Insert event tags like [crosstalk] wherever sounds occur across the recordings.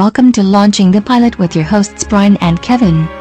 Welcome to Launching the Pilot with your hosts Brian and Kevin.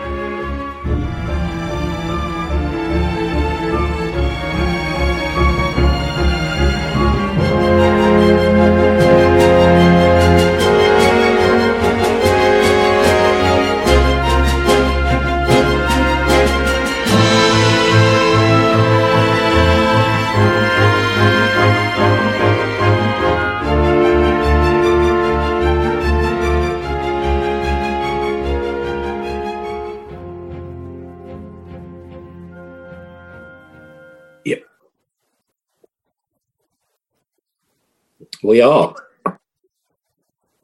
Are.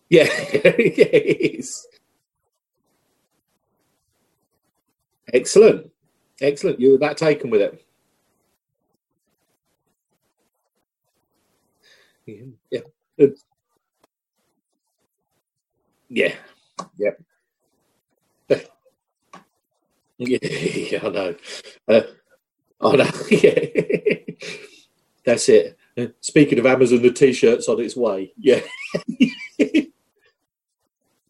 Yeah, [laughs] it is. Excellent. Excellent. You were that taken with it. Yeah. Yeah. Yeah. Yeah, [laughs] yeah, I know. Uh, I know. [laughs] Yeah. That's it. Uh, Speaking of Amazon, the t-shirt's on its way. Yeah. [laughs]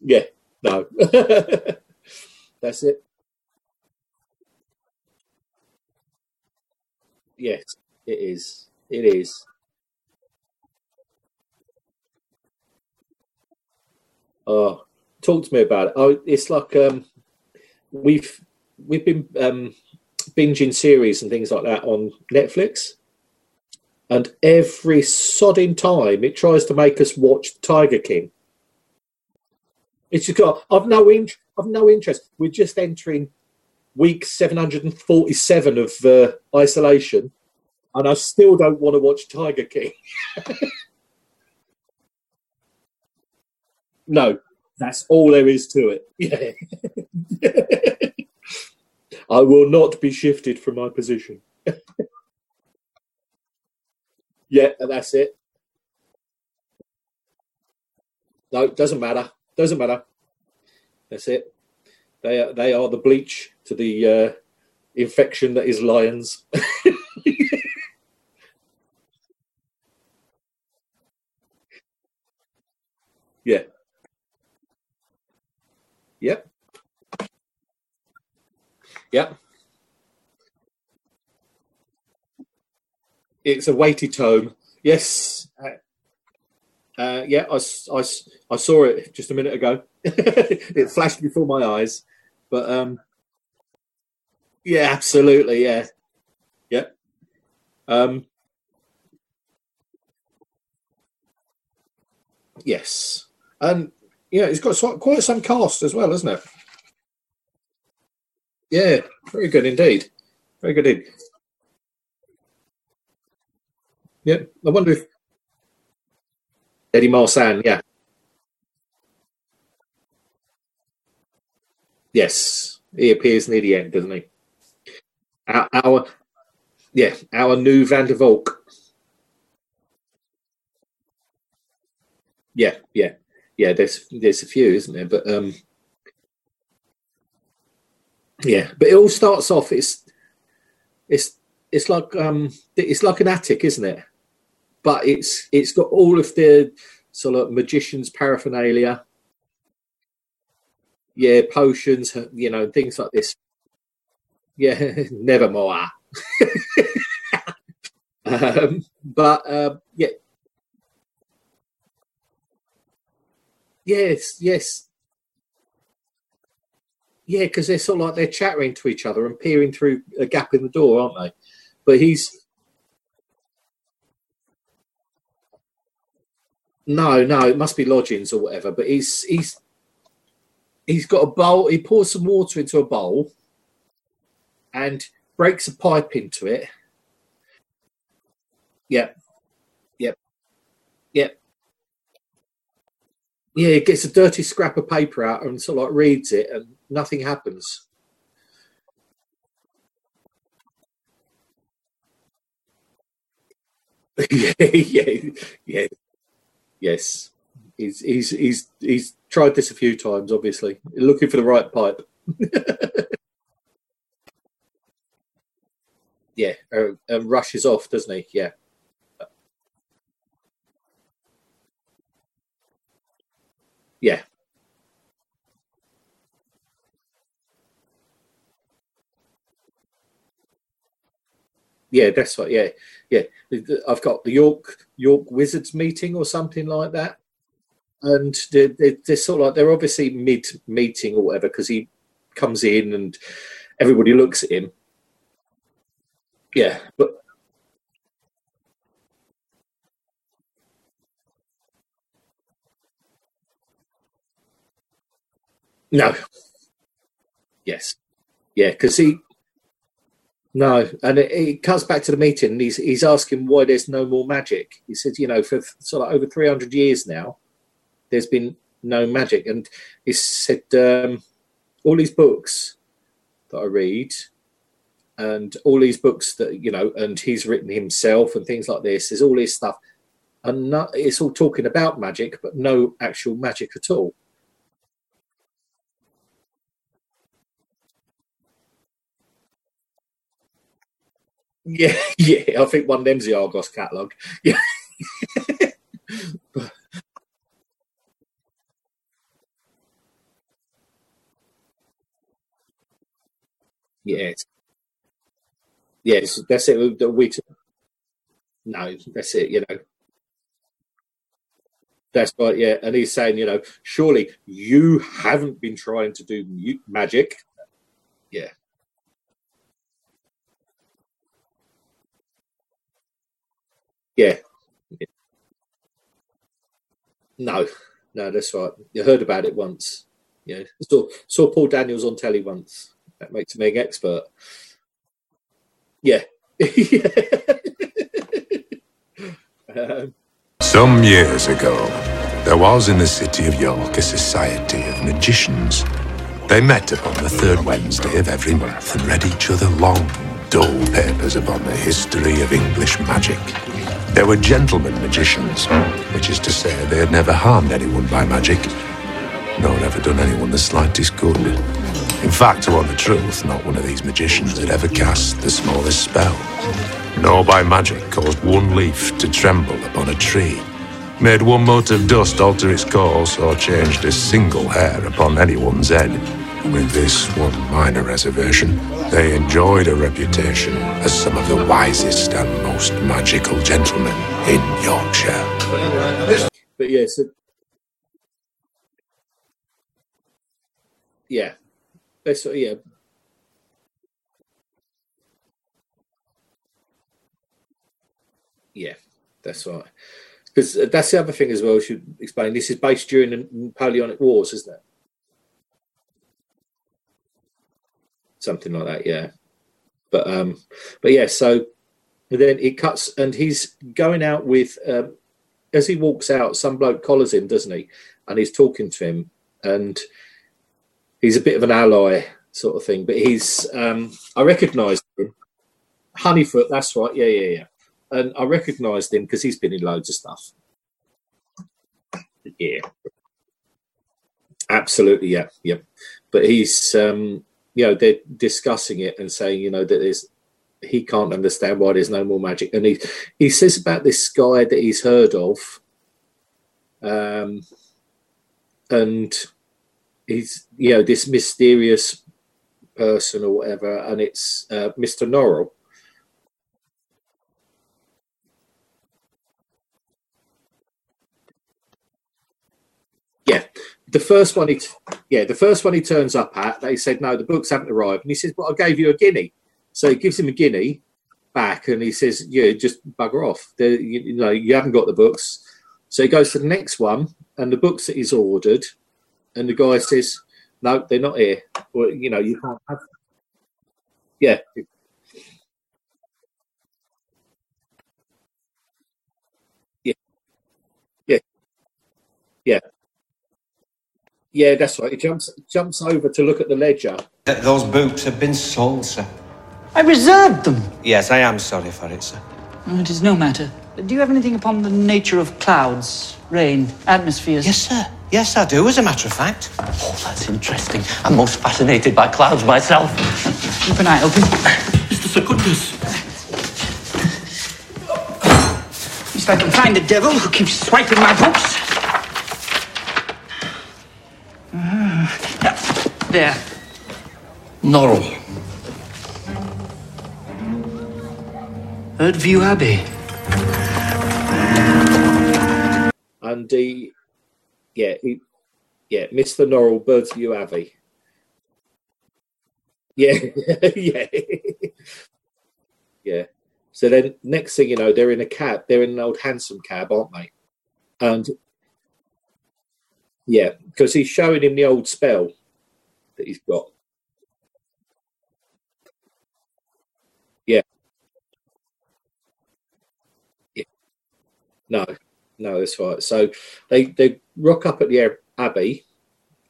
yeah. No. [laughs] That's it. Yes, it is. It is. Oh, talk to me about it. Oh, it's like um, we've we've been um, binging series and things like that on Netflix, and every sodding time it tries to make us watch Tiger King. It's just got I've no in, I've no interest. We're just entering week seven hundred and forty-seven of uh, isolation, and I still don't want to watch Tiger King. [laughs] No, that's all there is to it. [laughs] Yeah. [laughs] I will not be shifted from my position. Yeah, that's it. No, doesn't matter. Doesn't matter. That's it. They are, they are the bleach to the uh, infection that is lions. [laughs] yeah. Yep. Yep. It's a weighty tome. Yes. Uh, uh, yeah, I saw it just a minute ago. [laughs] it flashed before my eyes. But um, yeah, absolutely. Yeah. Yeah. Um, yes. And yeah, it's got quite some cast as well, isn't it? Yeah, very good indeed. Very good indeed. Yeah, I wonder if Eddie Marsan, yeah, yes, he appears near the end, doesn't he? Our, our yeah, our new Van der Valk. Yeah, yeah, yeah. There's there's a few, isn't there? But um, yeah, but it all starts off. It's it's it's like um, it's like an attic, isn't it? But it's it's got all of the sort of magician's paraphernalia, yeah, potions, you know, things like this. Yeah, [laughs] never more. [laughs] Um, but um, yeah, yes, yes, yeah, because they're sort of like they're chattering to each other and peering through a gap in the door, aren't they? But he's no, no, it must be lodgings or whatever. But he's he's he's got a bowl. He pours some water into a bowl and breaks a pipe into it. Yep, yep, yep. yeah. He gets a dirty scrap of paper out and sort of like reads it, and nothing happens. [laughs] yeah, yeah, yeah, yes. He's he's he's he's tried this a few times. Obviously, looking for the right pipe. [laughs] Yeah, uh, and rushes off, doesn't he? Yeah, Yeah. Yeah, that's right. Yeah, yeah. I've got the York York Wizards meeting or something like that, and they're, they're sort of like they're obviously mid meeting or whatever because he comes in and everybody looks at him. Yeah, but no. Yes. Yeah, because he no, and it, it, back to the meeting, and he's he's asking why there's no more magic. He said, you know, for sort of over three hundred years now, there's been no magic, and he said um, all these books that I read, and all these books that you know, and he's written himself and things like this. There's all this stuff, and not, it's all talking about magic, but no actual magic at all. Yeah, [laughs] yeah. I think one of them's the Argos catalogue. Yeah. [laughs] yes. Yes, that's it. We no, that's it. You know, that's right. Yeah, and he's saying, you know, surely you haven't been trying to do magic. Yeah, yeah. No, no, that's right. You heard about it once. Yeah, saw saw Paul Daniels on telly once. That makes me an expert. Yeah. [laughs] um, Some years ago, there was in the city of York a society of magicians. They met upon the third Wednesday of every month and read each other long, dull papers upon the history of English magic. They were gentlemen magicians, which is to say they had never harmed anyone by magic, nor ever done anyone the slightest good. In fact, to want the truth, not one of these magicians had ever cast the smallest spell, nor by magic caused one leaf to tremble upon a tree, made one mote of dust alter its course, or changed a single hair upon anyone's head. With this one minor reservation, they enjoyed a reputation as some of the wisest and most magical gentlemen in Yorkshire. But yeah, so yeah, that's yeah. Yeah, that's right. Because uh, that's the other thing as well. Should explain. This is based during the Napoleonic Wars, isn't it? Something like that. Yeah, but um, but yeah. So then it cuts, and he's going out with. Um, as he walks out, some bloke collars him, doesn't he? And he's talking to him, and he's a bit of an ally sort of thing. But he's, um, I recognised him, Honeyfoot. That's right. Yeah, yeah, yeah. And I recognised him because he's been in loads of stuff. Yeah, absolutely. Yeah, yeah. But he's, um, you know they're discussing it and saying you know that there's he can't understand why there's no more magic. And he he says about this guy that he's heard of um and he's you know this mysterious person or whatever and it's uh, mr norrell yeah the first one he yeah the first one he turns up at they said no the books haven't arrived. And he says well i gave you a guinea. So he gives him a guinea back and he says yeah just bugger off. You, you, know you haven't got the books. So he goes to the next one and the books that he's ordered and the guy says no they're not here. Or you know you can't have them. yeah. Yeah. Yeah yeah yeah, that's right. He jumps jumps over to look at the ledger. Th- Those books have been sold, sir. I reserved them. Yes, I am sorry for it, sir. Oh, it is no matter. Do you have anything upon the nature of clouds, rain, atmospheres? Yes, sir. Yes, I do, as a matter of fact. Oh, that's interesting. I'm most fascinated by clouds myself. Keep an eye open. Mr. Secundus. At least I can find the devil who keeps swiping my books. There? Norrell. Hurtfew Abbey. and he, yeah, he, yeah, Mr. Norrell, Birdsview Abbey. Yeah, [laughs] yeah, yeah. So then, next thing you know, they're in a cab. They're in an old hansom cab, aren't they? And yeah, because he's showing him the old spell that he's got. Yeah. Yeah. No, no, that's right. So they they rock up at the abbey,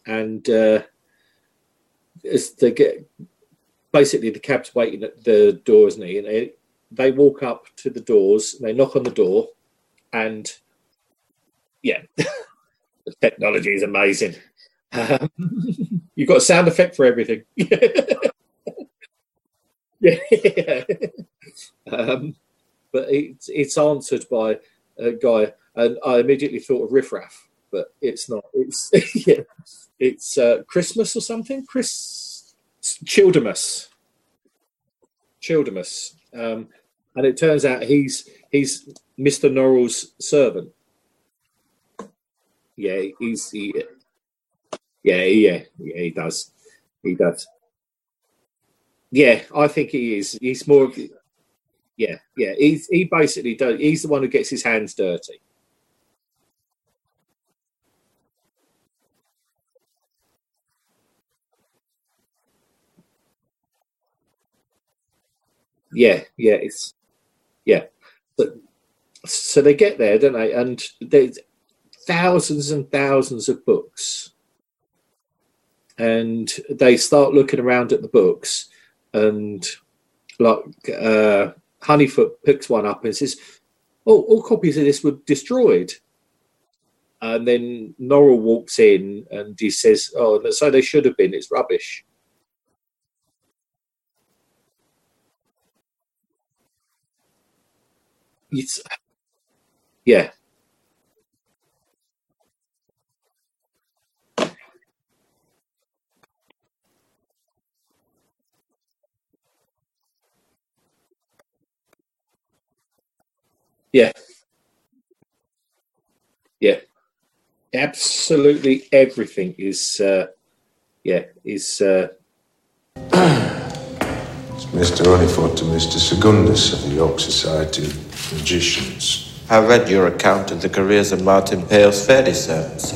and uh, as they get basically the cab's waiting at the door, isn't he? And they, they walk up to the doors, they knock on the door, and yeah, [laughs] the technology is amazing. Um, [laughs] you've got a sound effect for everything. [laughs] yeah. Um, but it's it's answered by a guy, and I immediately thought of Riff Raff, but it's not. It's [laughs] yeah, it's uh, Christmas or something. Chris Childermass. Childermass. Um, and it turns out he's he's Mr. Norrell's servant. Yeah, he's he, yeah, yeah, yeah, he does. He does. Yeah, I think he is. He's more of yeah, yeah. He's he basically does. He's the one who gets his hands dirty. Yeah, yeah. It's yeah, but so they get there, don't they? And there's thousands and thousands of books, and they start looking around at the books, and like uh, Honeyfoot picks one up and says, "Oh, all copies of this were destroyed." And then Norrell walks in and he says, "Oh, so they should have been. It's rubbish." It's yeah, yeah, yeah. Absolutely everything is uh, yeah is uh, It's Mr. Honeyfoot to Mr. Secundus of the York Society of Magicians. I read your account of the careers of Martin Pale's fairy servants.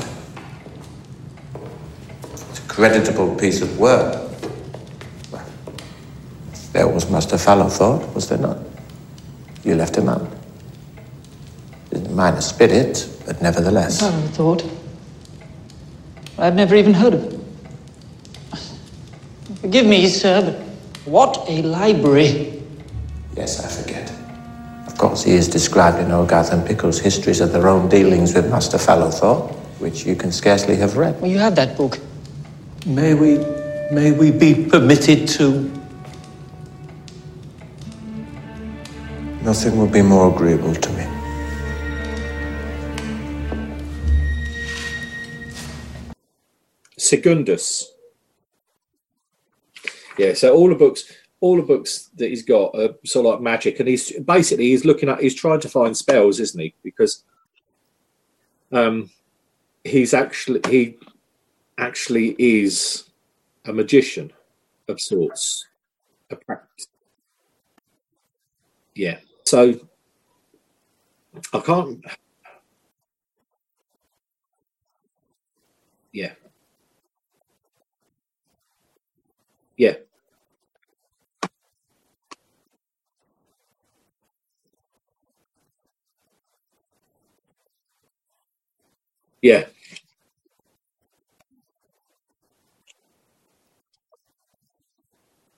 It's a creditable piece of work. There was Master Fallowthorpe, was there not? You left him out. In a minor spirit, but nevertheless. I have thought. I've never even heard of him. Forgive me, sir, but what a library. Yes, I forget. Of course, he is described in Ogath and Pickle's histories of their own dealings with Master Fallowthorpe, which you can scarcely have read. Well, you have that book. May we, may we be permitted to? Nothing would be more agreeable to me. Secundus. Yeah, so all the books, all the books that he's got are sort of like magic, and he's basically he's looking at he's trying to find spells, isn't he? Because um, he's actually he actually is a magician of sorts. A practice. Yeah. So I can't. Yeah. Yeah. Yeah.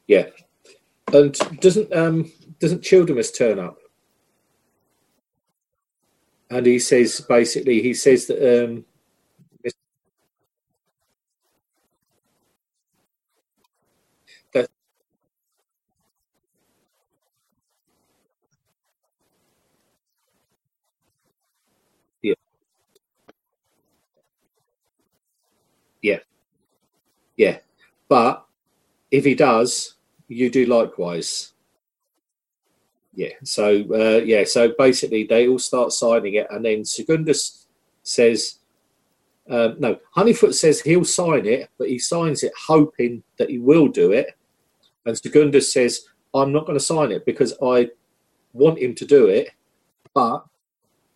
Yeah. And doesn't um doesn't Childermass turn up? And he says basically he says that um that yeah yeah yeah but if he does, you do likewise. Yeah. So uh, yeah. So basically, they all start signing it, and then Secundus says, um, "No." Honeyfoot says he'll sign it, but he signs it hoping that he will do it. And Secundus says, "I'm not going to sign it because I want him to do it, but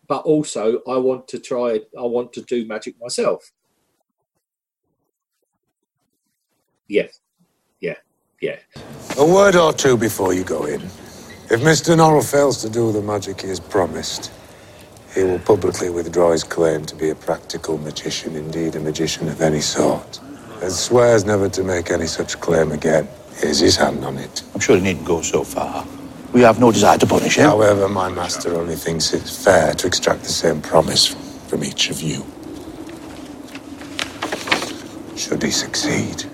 but also I want to try. I want to do magic myself." Yes. Yeah. Yeah. A word or two before you go in. If Mr. Norrell fails to do the magic he has promised, he will publicly withdraw his claim to be a practical magician, indeed a magician of any sort, and swears never to make any such claim again. Here's his hand on it. I'm sure he needn't go so far. We have no desire to punish him. However, my master only thinks it fair to extract the same promise from each of you. Should he succeed,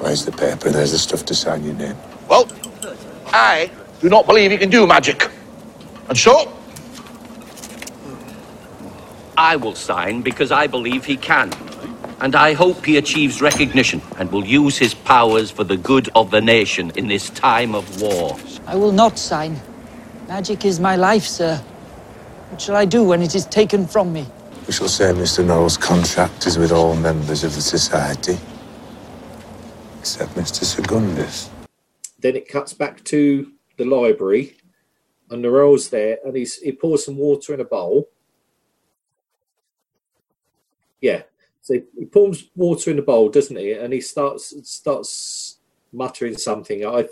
where's the paper? There's the stuff to sign your name. Well, I do not believe he can do magic. And so, I will sign because I believe he can. And I hope he achieves recognition and will use his powers for the good of the nation in this time of war. I will not sign. Magic is my life, sir. What shall I do when it is taken from me? We shall say Mr. Norrell's contract is with all members of the society, except Mr. Secundus. Then it cuts back to the library, and Norrell's there, and he's he pours some water in a bowl. Yeah, so he pours water in the bowl, doesn't he? And he starts starts muttering something. I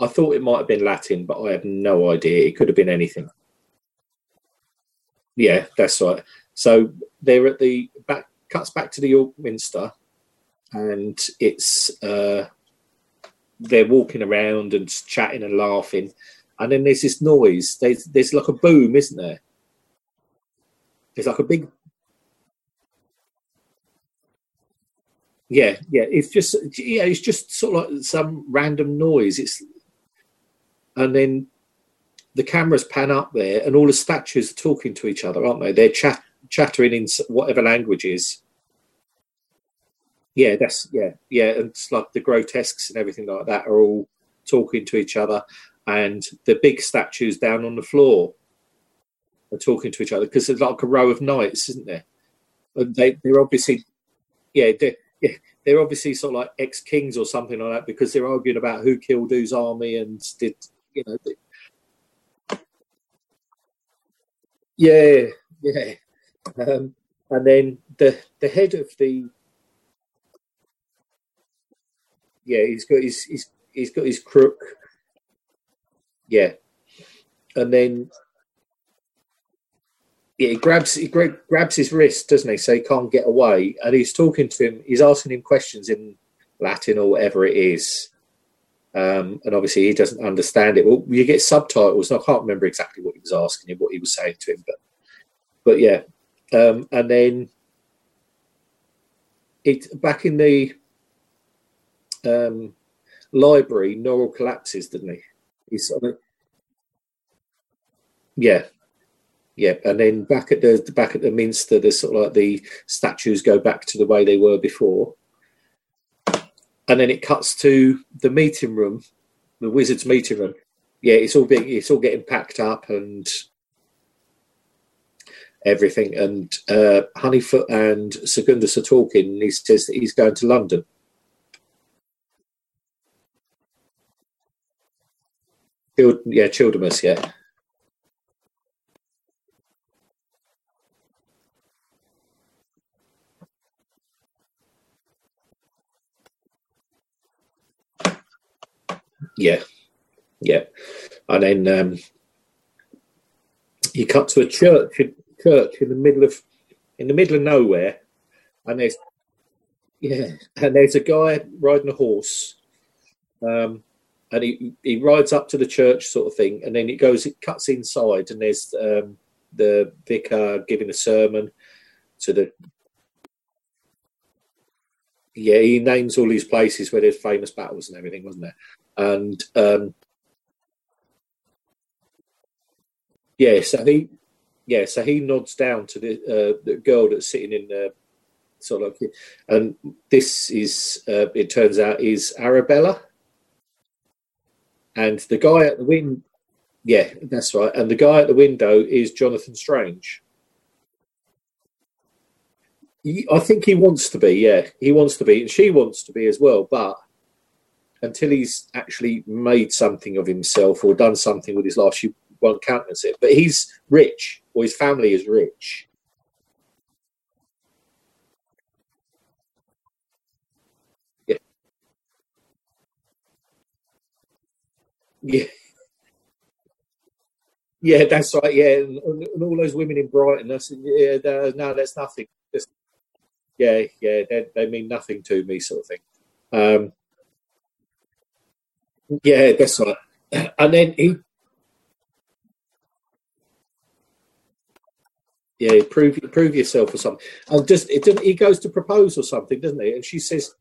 I thought it might have been Latin, but I have no idea. It could have been anything. Yeah, that's right. So they're at the back. Cuts back to the York Minster, and it's uh, they're walking around and chatting and laughing, and then there's this noise. There's there's like a boom, isn't there? There's like a big Yeah, yeah. It's just yeah, it's just sort of like some random noise. It's and then the cameras pan up there, and all the statues are talking to each other, aren't they? They're chat chattering in whatever language is. Yeah, that's yeah, yeah. And it's like the grotesques and everything like that are all talking to each other, and the big statues down on the floor are talking to each other because there's like a row of knights, isn't there? And they they're obviously yeah they're yeah, they're obviously sort of like ex kings or something like that because they're arguing about who killed whose army and did you know. The... Yeah, yeah, um, and then the the head of the yeah he's got his he's he's got his crook yeah and then yeah, he grabs he gra- grabs his wrist, doesn't he? So he can't get away, and he's talking to him. He's asking him questions in Latin or whatever it is, um, and obviously he doesn't understand it. Well, you get subtitles. And I can't remember exactly what he was asking him, what he was saying to him, but but yeah, um, and then it back in the um, library, Norrell collapses, doesn't he? He's of, yeah, yeah, and then back at the back at the Minster, the sort of like the statues go back to the way they were before, and then it cuts to the meeting room, the wizard's meeting room. Yeah, it's all being it's all getting packed up and everything. And uh, Honeyfoot and Secundus are talking, and he says that he's going to London. Yeah, Childermass, yeah. Yeah, yeah, and then um, you cut to a church, church in the middle of in the middle of nowhere, and there's yeah, and there's a guy riding a horse, um, and he he rides up to the church sort of thing, and then it goes, it cuts inside, and there's um, the vicar giving a sermon to the yeah, he names all these places where there's famous battles and everything, wasn't there? And um, yeah, so he yeah, so he nods down to the uh, the girl that's sitting in the sort of, and this is uh, it turns out is Arabella, and the guy at the window. Yeah, that's right. And the guy at the window is Jonathan Strange. He- I think he wants to be. Yeah, he wants to be, and she wants to be as well. But until he's actually made something of himself or done something with his life, she won't countenance it. But he's rich, or his family is rich. Yeah. Yeah, that's right. Yeah, and, and all those women in Brighton. That's yeah. No, that's nothing. Just, yeah, yeah. They, they mean nothing to me, sort of thing. Um, yeah, that's right. [clears throat] And then he, yeah, prove prove yourself or something. And just it, doesn't- he goes to propose or something, doesn't he? And she says,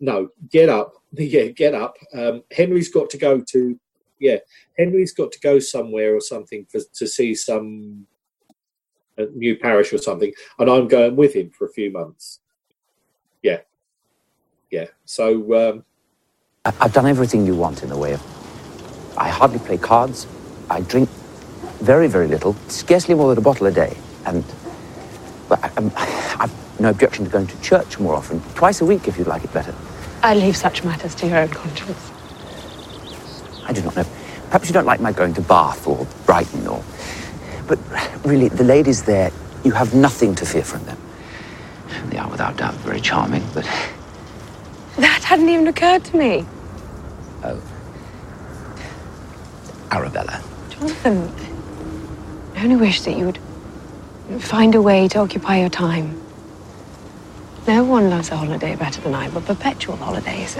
"No, get up. [laughs] Yeah, get up. Um, Henry's got to go to, yeah, Henry's got to go somewhere or something for to see some a new parish or something, and I'm going with him for a few months. Yeah, yeah. So um, I- I've done everything you want in the way of. I hardly play cards. I drink very, very little, scarcely more than a bottle a day. And well, I, I'm, [sighs] I've no objection to going to church more often, twice a week if you'd like it better. I leave such matters to your own conscience. I do not know. Perhaps you don't like my going to Bath or Brighton or. But really, the ladies there, you have nothing to fear from them. They are without doubt very charming, but. That hadn't even occurred to me. Oh. Arabella. Jonathan, I only wish that you would find a way to occupy your time. No one loves a holiday better than I, but perpetual holidays.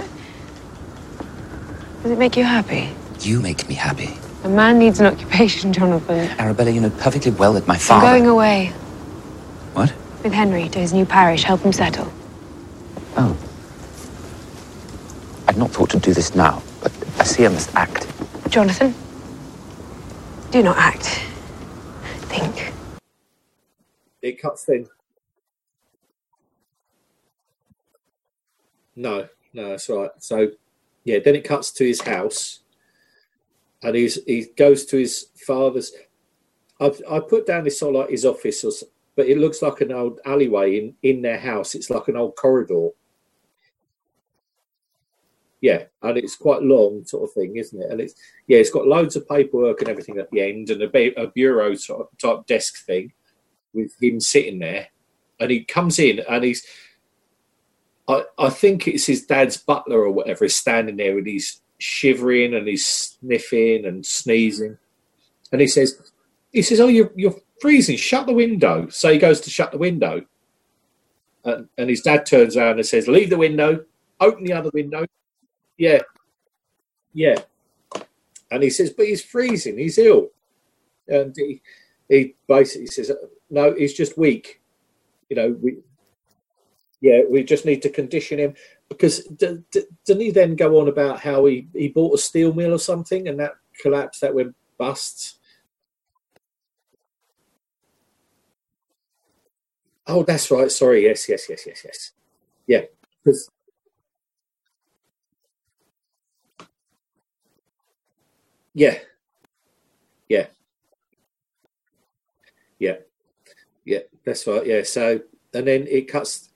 Does it make you happy? You make me happy. A man needs an occupation, [laughs] Jonathan. Arabella, you know perfectly well that my father... I'm going away What? with Henry to his new parish, help him settle. Oh. I'd not thought to do this now, but I see I must act. Jonathan, do not act. Think. it cuts then. No, no, that's right. So, yeah, then it cuts to his house, and he's he goes to his father's. I've I put down this of like his office, or, but it looks like an old alleyway in in their house. It's like an old corridor. Yeah, and it's quite long, sort of thing, isn't it? And it's yeah, it's got loads of paperwork and everything at the end, and a, a bureau type desk thing with him sitting there, and he comes in and he's. I, I think it's his dad's butler or whatever is standing there and he's shivering and he's sniffing and sneezing, and he says, "He says, oh, you're you're freezing. Shut the window." So he goes to shut the window, and, and his dad turns around and says, "Leave the window. Open the other window." Yeah, yeah. And he says, "But he's freezing. He's ill," and he he basically says, "No, he's just weak. You know, we." Yeah, we just need to condition him because d- d- didn't he then go on about how he, he bought a steel mill or something and that collapsed, that went bust? Oh, that's right. Sorry. Yes, yes, yes, yes, yes. Yeah. yeah. Yeah. Yeah. Yeah. That's right. Yeah. So, and then it cuts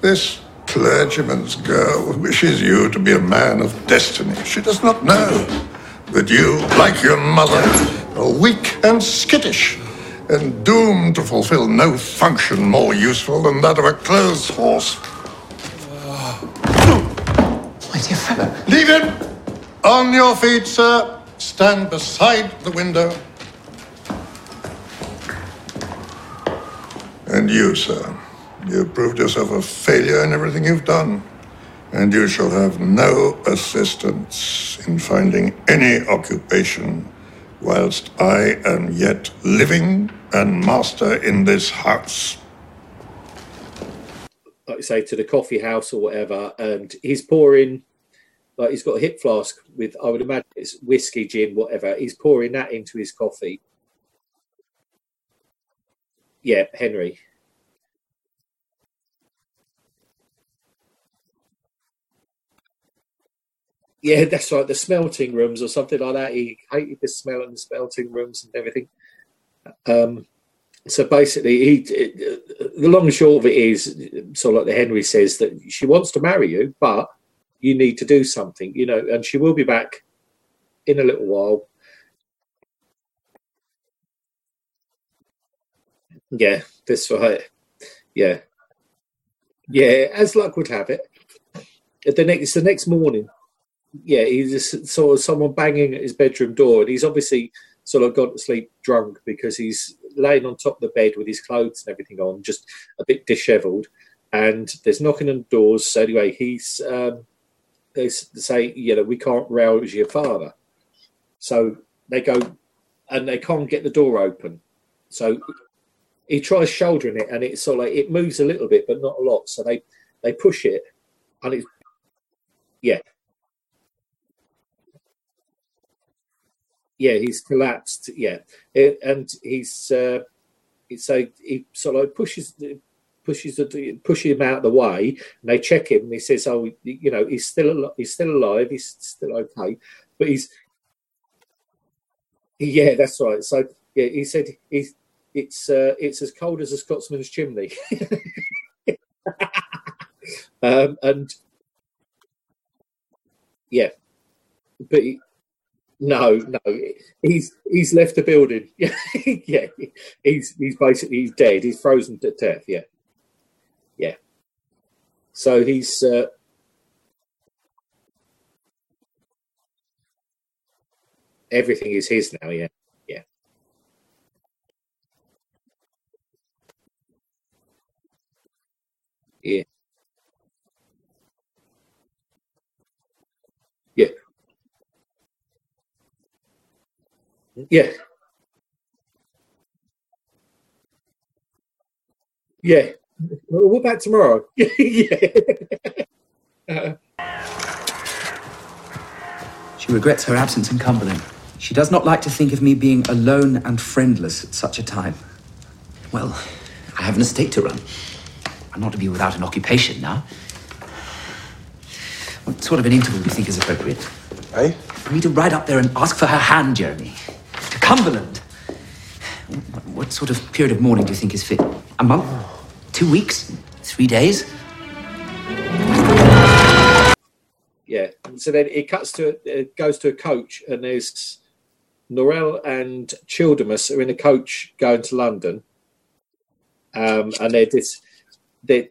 This clergyman's girl wishes you to be a man of destiny. She does not know that you, like your mother, are weak and skittish and doomed to fulfill no function more useful than that of a clothes horse. My dear fellow. Leave him! On your feet, sir. Stand beside the window. And you, sir. You've proved yourself a failure in everything you've done. And you shall have no assistance in finding any occupation whilst I am yet living and master in this house. like you say, to the coffee house or whatever, and he's pouring, like he's got a hip flask with, I would imagine it's whiskey, gin, whatever. He's pouring that into his coffee. Yeah, Henry. Yeah, that's right. The smelting rooms or something like that. He hated the smell in the smelting rooms and everything. Um, so basically, he the long and short of it is sort of like the Henry says that she wants to marry you, but you need to do something, you know, and she will be back in a little while, Yeah, that's right. Yeah, yeah. As luck would have it, the next the next morning, yeah, he just saw someone banging at his bedroom door, and he's obviously sort of gone to sleep drunk because he's laying on top of the bed with his clothes and everything on, just a bit dishevelled. And there's knocking on doors. So anyway, he's um, they say, you know, we can't rouse your father. So they go and they can't get the door open. So he tries shouldering it, and it's sort of like it moves a little bit, but not a lot. So they they push it, and it's yeah, yeah, he's collapsed. Yeah, it, and he's uh, a he sort of pushes the pushes pushes him out of the way, and they check him, and he says, "Oh, you know, he's still he's still alive, he's still okay, but he's yeah, that's right." So yeah, he said he's it's uh, it's as cold as a Scotsman's chimney, [laughs] um, and yeah, but. He, no, no, he's he's left the building. [laughs] Yeah, he's he's basically he's dead. He's frozen to death. Yeah, yeah. So he's uh, everything is his now. Yeah, yeah. Yeah. Yeah. Yeah. Well, what about tomorrow? [laughs] yeah. She regrets her absence in Cumberland. She does not like to think of me being alone and friendless at such a time. Well, I have an estate to run. I'm not to be without an occupation now. What sort of an interval do you think is appropriate? Eh? For me to ride up there and ask for her hand, Jeremy. To Cumberland. What, what sort of period of mourning do you think is fit? A month? Two weeks? Three days? yeah. So then it cuts to it goes to a coach, and there's Norrell and Childermass are in a coach going to London, um, and they're this they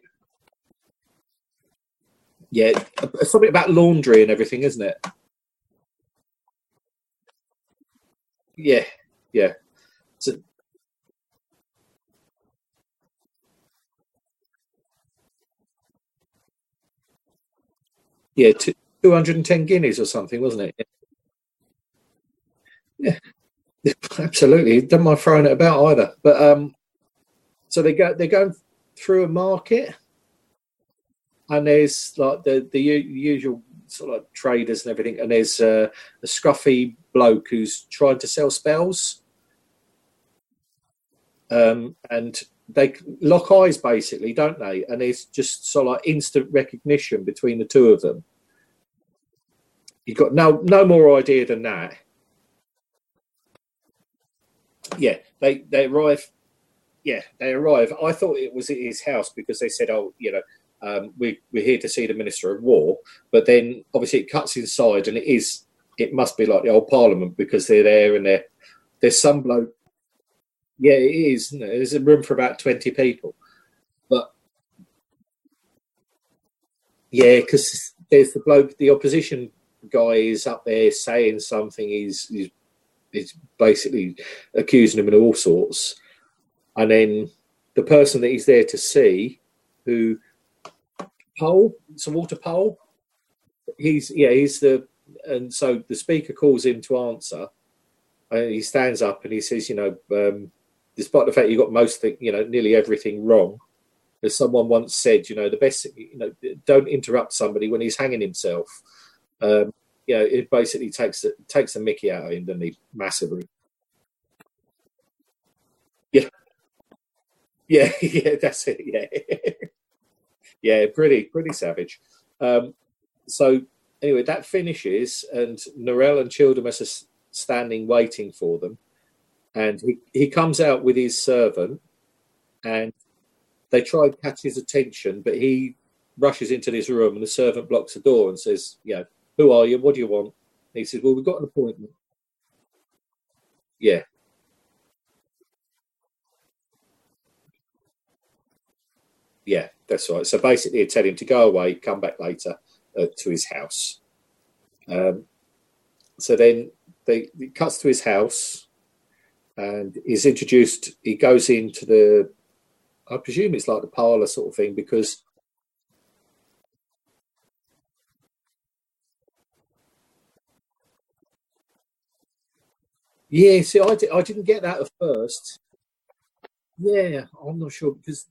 yeah something about laundry and everything, isn't it? Yeah, yeah. So, yeah, 210 guineas or something, wasn't it? Yeah, yeah. [laughs] absolutely. Don't mind throwing it about either. But um, so they go they're going through a market, and there's like the the usual sort of traders and everything, and there's uh, a scruffy bloke who's trying to sell spells, um, and they lock eyes basically, don't they? And it's just sort of instant recognition between the two of them. You've got no no more idea than that. Yeah, they they arrive. Yeah, they arrive. I thought it was at his house because they said, "Oh, you know, um, we we're here to see the Minister of War." But then obviously it cuts inside, and it is it must be like the old Parliament because they're there and they're there's some bloke. Yeah, it is. it? There's a room for about twenty people, but yeah, because there's the bloke, the opposition guy is up there saying something. He's he's, he's basically accusing him of all sorts, and then the person that he's there to see, who Pole, Sir Walter Pole, he's yeah he's the and so the speaker calls him to answer, and he stands up and he says, you know, um, despite the fact you got most you know, nearly everything wrong. As someone once said, you know, the best, you know, don't interrupt somebody when he's hanging himself um, you know, it basically takes takes the Mickey out of him, doesn't he? Massively. Yeah, [laughs] yeah. That's it. Yeah, [laughs] yeah. Pretty, pretty savage. Um, so anyway, that finishes, and Norrell and Childermass are standing waiting for them. And he, he comes out with his servant, and they try to catch his attention, but he rushes into this room, and the servant blocks the door and says, "You know, who are you? What do you want?" And he says, "Well, we've got an appointment." Yeah, yeah, that's right. So basically, they tell him to go away, come back later uh, to his house. Um, so then they it cuts to his house, and he's introduced. He goes into the, I presume it's like the parlor sort of thing because. Yeah, see, I, I didn't get that at first. Yeah, I'm not sure because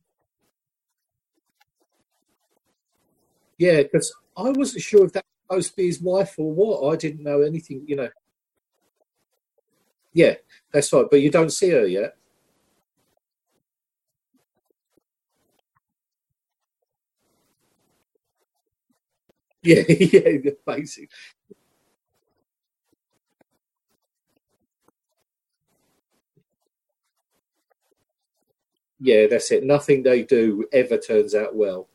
yeah, because I wasn't sure if that was supposed to be his wife or what. I didn't know anything, you know. Yeah, that's right. But you don't see her yet. [laughs] Yeah, yeah, basically. Yeah, that's it. Nothing they do ever turns out well.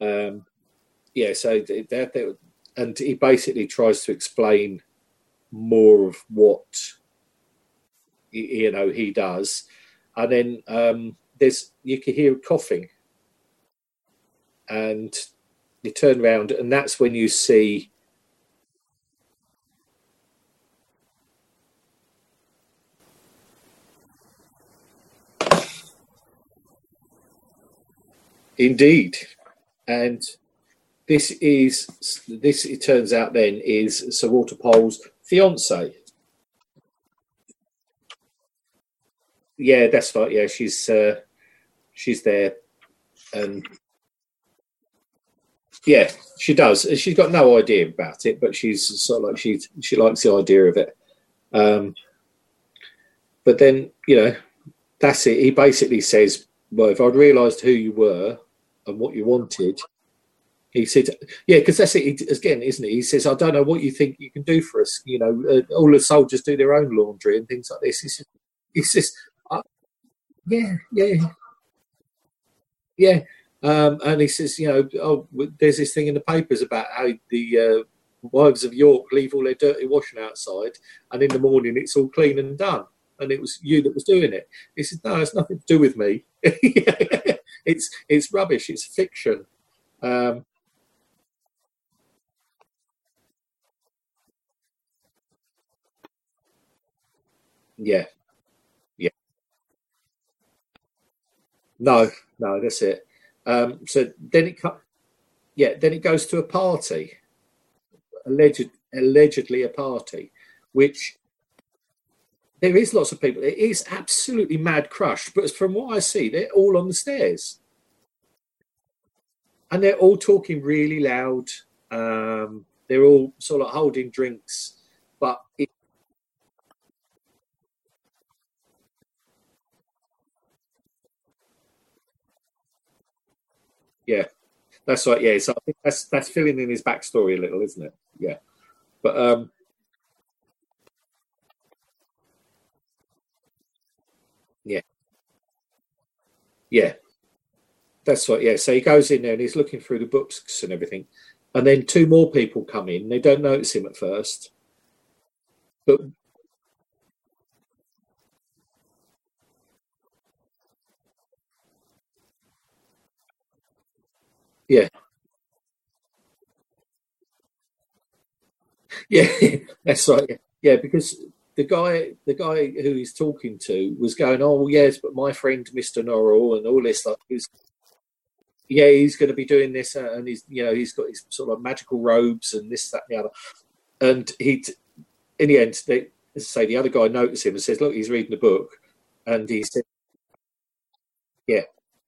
Um, yeah, so that, and he basically tries to explain more of what you know he does, and then um, there's you can hear coughing, and you turn around, and that's when you see indeed, and this is this. It turns out then is Sir Walter Pole's fiance. Yeah, that's right. Yeah, she's uh, she's there, and yeah, she does. She's got no idea about it, but she's sort of like she she likes the idea of it. Um, but then you know, that's it. He basically says, "Well, if I'd realised who you were and what you wanted." He said, "Yeah, because that's it again, isn't it?" He says, "I don't know what you think you can do for us. You know, uh, all the soldiers do their own laundry and things like this." He says, he says uh, "Yeah, yeah, yeah." Um, and he says, "You know, oh, there's this thing in the papers about how the uh, wives of York leave all their dirty washing outside, and in the morning it's all clean and done, and it was you that was doing it." He said, "No, it's nothing to do with me. [laughs] it's it's rubbish. It's fiction." Um, yeah, yeah. No, no, that's it. Um, so then it co- yeah, then it goes to a party, alleged allegedly a party, which there is lots of people. It is absolutely mad crush, but from what I see, they're all on the stairs and they're all talking really loud. Um, they're all sort of holding drinks, but it, yeah, that's right. Yeah, so I think that's that's filling in his backstory a little, isn't it? Yeah, but um, yeah, yeah, that's right. Yeah, so he goes in there and he's looking through the books and everything, and then two more people come in. They don't notice him at first, but yeah, yeah, [laughs] that's right. Yeah, yeah, because the guy, the guy who he's talking to was going, "Oh yes, but my friend Mister Norrell and all this stuff is." Yeah, he's going to be doing this, uh, and he's, you know, he's got his sort of magical robes and this, that, and the other. And he, in the end, they as I say the other guy notices him and says, "Look, he's reading the book," and he said, "Yeah,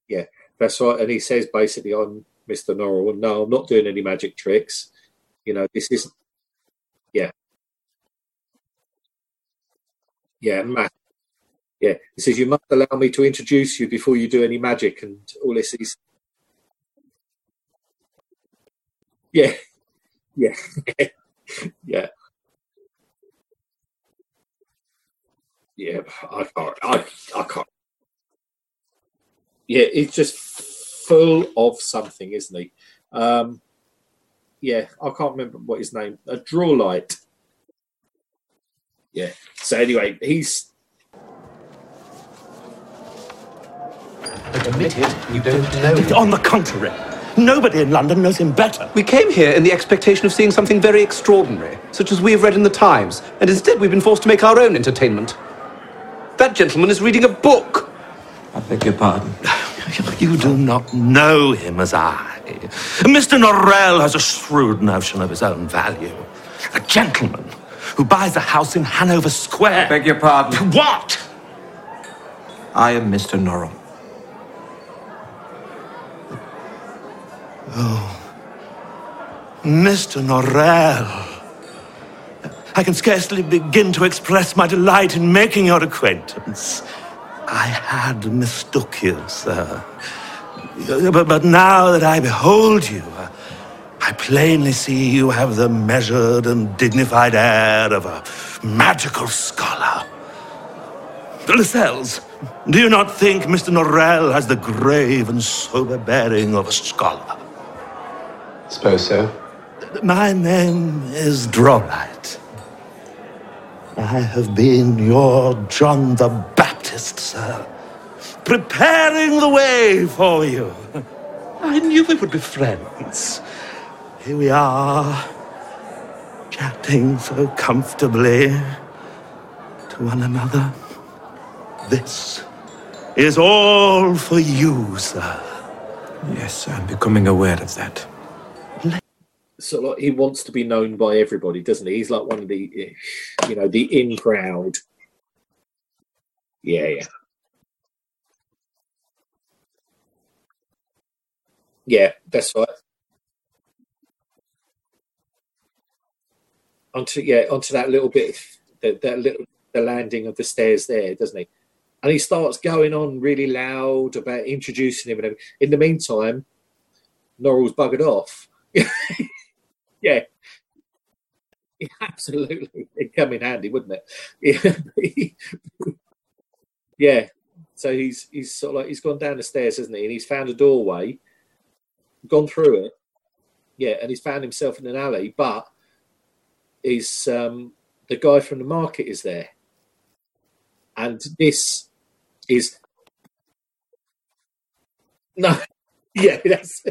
yeah, that's right." And he says, basically, "I'm Mister Norrell, no, I'm not doing any magic tricks. You know, this isn't." Yeah, yeah, Matt. Yeah, he says you must allow me to introduce you before you do any magic and all this. Is yeah, [laughs] Yeah, yeah, yeah. I can't. I I can't. Yeah, it's just full of something, isn't he? Um, yeah, I can't remember what his name. A Drawlight. Yeah. So anyway, he's Admit it, you don't know him. On the contrary, nobody in London knows him better. We came here in the expectation of seeing something very extraordinary, such as we have read in the Times, and instead we've been forced to make our own entertainment. That gentleman is reading a book. I beg your pardon. [laughs] You do not know him as I. Mr. Norrell has a shrewd notion of his own value. A gentleman who buys a house in Hanover Square. Beg your pardon. What? I am Mr. Norrell. Oh, Mr. Norrell. I can scarcely begin to express my delight in making your acquaintance. I had mistook you, sir. But, but now that I behold you, I plainly see you have the measured and dignified air of a magical scholar. Lascelles, do you not think Mr. Norrell has the grave and sober bearing of a scholar? Suppose so. My name is Drawlight. I have been your John the Baptist, sir, preparing the way for you. I knew we would be friends. Here we are, chatting so comfortably to one another. This is all for you, sir. Yes, I'm becoming aware of that. So like he wants to be known by everybody, doesn't he? He's like one of the, you know, the in crowd. Yeah, yeah, yeah. That's right. Onto yeah, onto that little bit, that, that little the landing of the stairs there, doesn't he? And he starts going on really loud about introducing him and everything. In the meantime, Norrell's buggered off. [laughs] yeah. Yeah, [laughs] absolutely. It'd come in handy, wouldn't it? [laughs] Yeah. Yeah. So he's he's sort of like he's gone down the stairs, hasn't he? And he's found a doorway, gone through it. Yeah, and he's found himself in an alley, but is um the guy from the market is there. And this is [laughs] no yeah, that's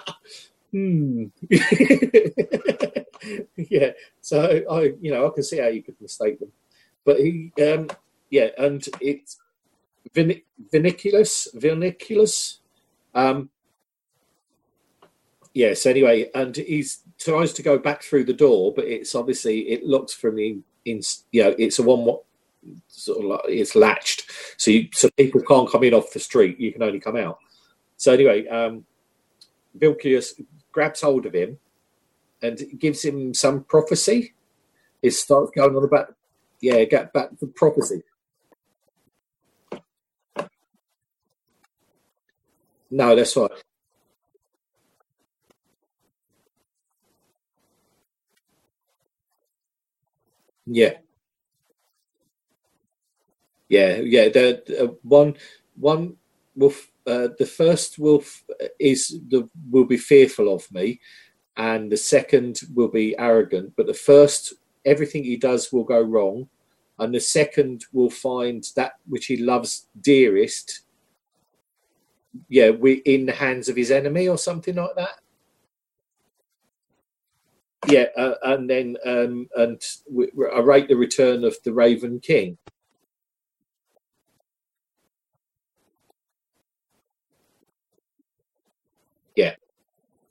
[laughs] hmm. [laughs] yeah. So I, you know, I can see how you could mistake them, but he, um, yeah, and it's vin- viniculus, viniculus. Um, yes. Anyway, and he tries to go back through the door, but it's obviously it looks from the in, you know, it's a one what sort of like it's latched, so you, so people can't come in off the street. You can only come out. So anyway, um, grabs hold of him and gives him some prophecy. It starts going on about, yeah, get back the prophecy. No, that's right. Yeah, yeah, yeah. The uh, one, one will. Uh, the first will f- is the will be fearful of me, and the second will be arrogant. But the first, everything he does will go wrong, and the second will find that which he loves dearest. Yeah, we in the hands of his enemy or something like that. Yeah, uh, and then um, and we, I rate the return of the Raven King. Yeah,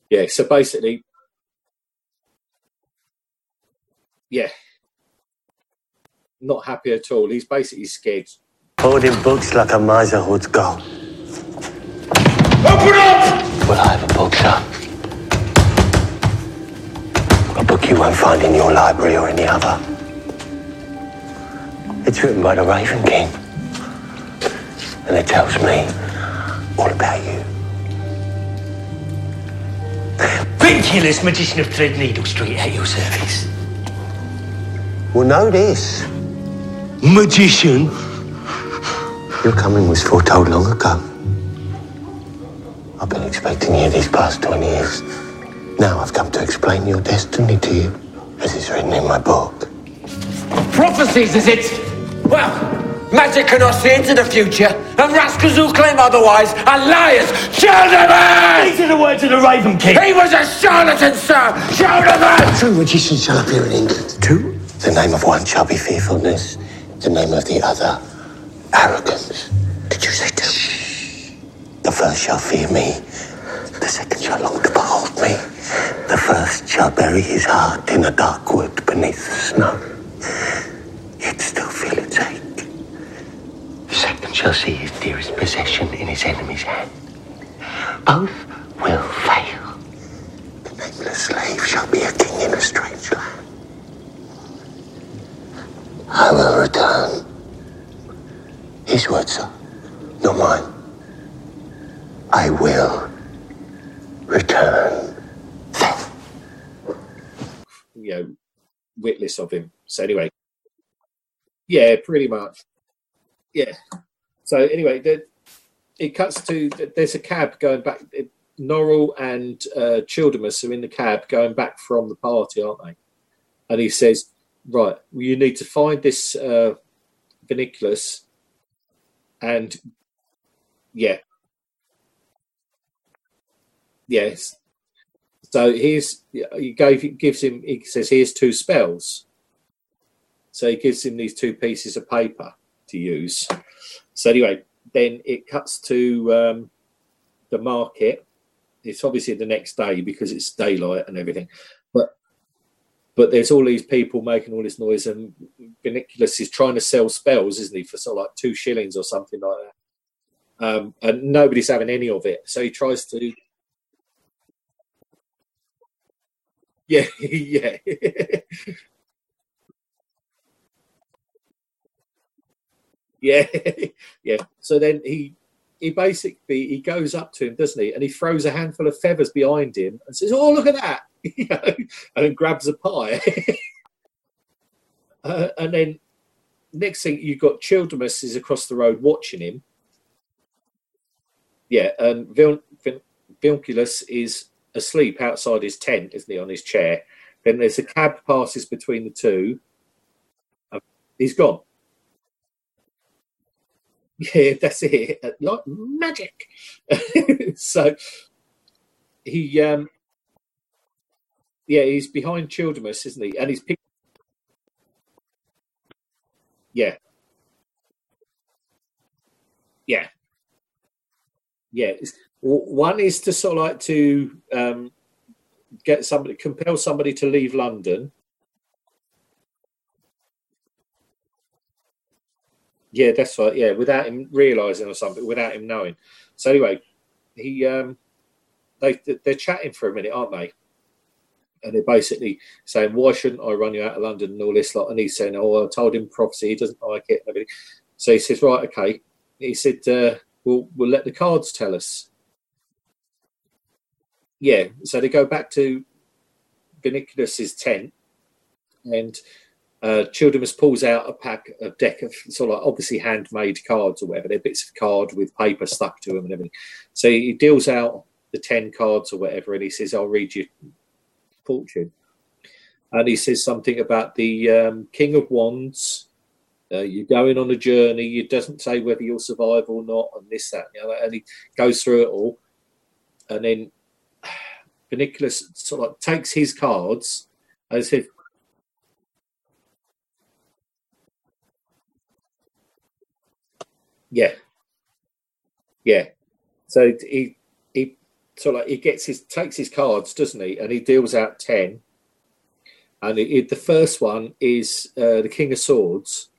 yeah. So basically, yeah, not happy at all. He's basically scared. Holding books like a miser hoards gold. Open up! Well, I have a book, sir. A book you won't find in your library or any other. It's written by the Raven King. And it tells me all about you. Vinculus, magician of Threadneedle Street, at your service. Well, know this. Magician? Your coming was foretold long ago. I've been expecting you these past 20 years. Now I've come to explain your destiny to you, as is written in my book. Prophecies, is it? Well, magic cannot see into the future, and rascals who claim otherwise are liars. Gentlemen! These are the words of the Raven King. He was a charlatan, sir! Gentlemen! Two magicians shall appear in England. Two? The name of one shall be fearfulness, the name of the other, arrogance. Did you say two? The first shall fear me, the second shall long to behold me. The first shall bury his heart in a dark wood beneath the snow, yet still feel its ache. The second shall see his dearest possession in his enemy's hand. Both will fail. The nameless slave shall be a king in a strange land. I will return. His words, sir, not mine. I will return. you know, witless of him. So anyway, yeah, pretty much. Yeah. So anyway, the, it cuts to there's a cab going back. Norrell and uh, Childermass are in the cab going back from the party, aren't they? And he says, "Right, well, you need to find this uh, Viniculus, and yeah, yes, so here's he gave gives him he says here's two spells. So he gives him these two pieces of paper to use. So anyway, then it cuts to um, the market. It's obviously the next day because it's daylight and everything, but but there's all these people making all this noise, and Viniculus is trying to sell spells, isn't he, for sort of like two shillings or something like that. Um, and nobody's having any of it. So he tries to [laughs] Yeah, yeah. yeah, [laughs] yeah. So then he he basically he goes up to him, doesn't he? And he throws a handful of feathers behind him and says, "Oh, look at that!" [laughs] and then grabs a pie. uh, and then next thing you've got Childermass is across the road watching him. Yeah, and Vil- Vil- Vinculus is asleep outside his tent, isn't he, on his chair? Then there's a cab passes between the two. Uh, he's gone. [laughs] Yeah, that's it. Uh, like magic. [laughs] so he, um, yeah, he's behind Childermass, isn't he? And he's picked. Yeah. Yeah. Yeah. One is to sort of like to um, get somebody, compel somebody to leave London. Yeah, that's right. Yeah, without him realizing or something, without him knowing. So anyway, he um, they they're chatting for a minute, aren't they? And they're basically saying, "Why shouldn't I run you out of London?" and all this lot. And he's saying, "Oh, I told him prophecy. He doesn't like it." So he says, "Right, okay." He said, uh, "We'll we'll let the cards tell us." Yeah, so they go back to Viniculus's tent, and uh, Childermass pulls out a pack, a deck of sort of obviously handmade cards or whatever. They're bits of card with paper stuck to them and everything. So he deals out the ten cards or whatever, and he says, "I'll read you fortune." And he says something about the um, King of Wands. Uh, you're going on a journey. It doesn't say whether you'll survive or not, and this, that, and the other. And he goes through it all, and then Viniculus sort of takes his cards as if yeah yeah. So he he sort of like he gets his takes his cards doesn't he? And he deals out 10 and it, it, the first one is uh, the king of swords.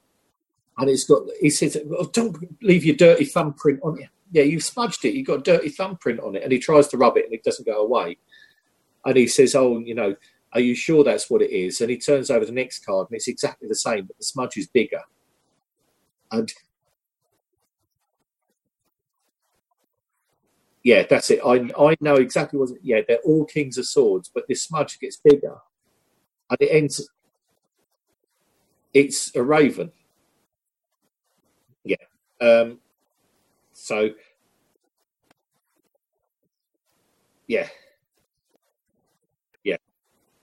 And it's got he says oh, don't leave your dirty thumbprint on it. Yeah you've smudged it. You've got a dirty thumbprint on it. And he tries to rub it and it doesn't go away and he says, "Oh, you know, are you sure that's what it is?" And he turns over the next card, and it's exactly the same, but the smudge is bigger. And Yeah, that's it. I I know exactly what. Yeah, they're all kings of swords, but this smudge gets bigger, and it ends. It's a raven. Yeah. Um. So. Yeah. Yeah.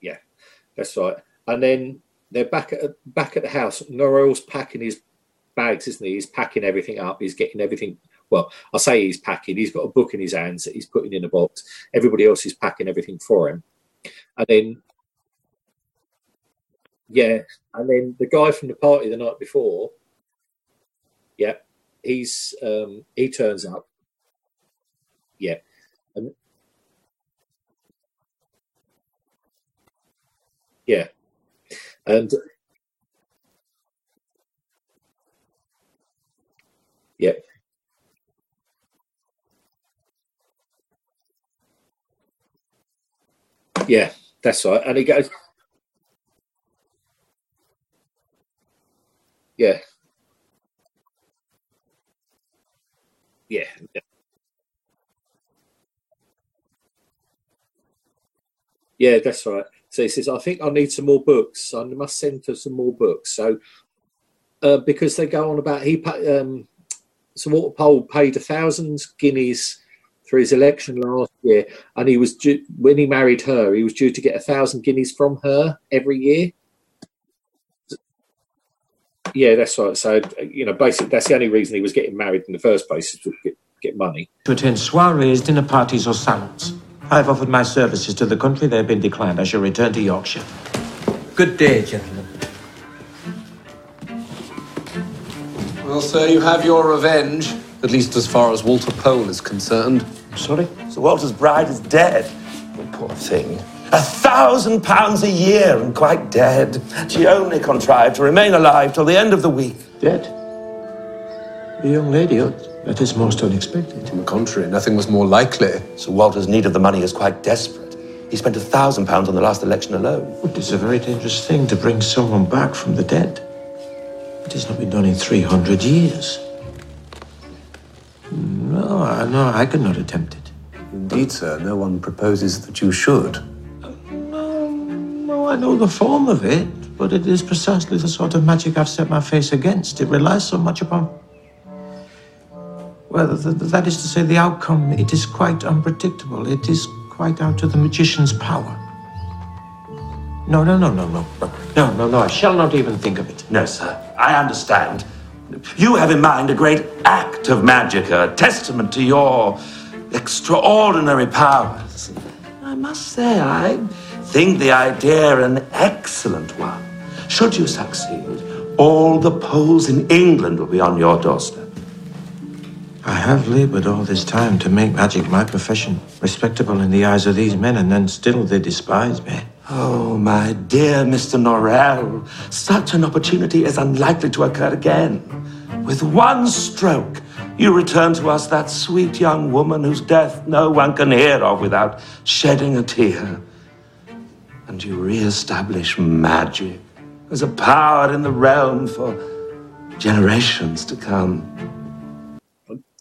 Yeah. That's right. And then they're back at back at the house. Norrell's packing his bags, isn't he? He's packing everything up. He's getting everything. Well, I say he's packing. He's got a book in his hands that he's putting in a box. Everybody else is packing everything for him. And then, yeah, and then the guy from the party the night before, yeah, he's um, he turns up. Yeah, and yeah, and yeah, yeah, that's right. And he goes, yeah, yeah, yeah. Yeah, that's right. So he says, I think I need some more books. I must send her some more books. So, uh, because they go on about he, um, Sir Walter Pole paid a thousand guineas for his election last year, and he was due, when he married her, he was due to get a thousand guineas from her every year. Yeah, that's right. So, you know, basically, that's the only reason he was getting married in the first place is to get, get money. to attend soirees, dinner parties, or salons. I have offered my services to the country. They have been declined. I shall return to Yorkshire. Good day, gentlemen. Well, sir, you have your revenge, at least as far as Walter Pole is concerned. I'm Sorry? Sir Walter's bride is dead. Oh, poor thing. A thousand pounds a year and quite dead. She only contrived to remain alive till the end of the week. Dead? The young lady? That is most unexpected. On the contrary, nothing was more likely. Sir Walter's need of the money is quite desperate. He spent a thousand pounds on the last election alone. It is a very dangerous thing to bring someone back from the dead. It has not been done in 300 years. No, I- no, I could not attempt it. Indeed, sir, no one proposes that you should. No, No, I know the form of it, but it is precisely the sort of magic I've set my face against. It relies so much upon. Well, th- th- that is to say, the outcome, it is quite unpredictable. It is quite out of the magician's power. No, no, no, no, no. No, no, no, I shall not even think of it. No, sir. I understand. You have in mind a great act of magic, a testament to your extraordinary powers. I must say, I think the idea an excellent one. Should you succeed, all the Poles in England will be on your doorstep. I have labored all this time to make magic my profession, respectable in the eyes of these men, and then still they despise me. Oh, my dear Mr. Norrell, such an opportunity is unlikely to occur again. With one stroke, you return to us that sweet young woman whose death no one can hear of without shedding a tear. And you re-establish magic as a power in the realm for generations to come.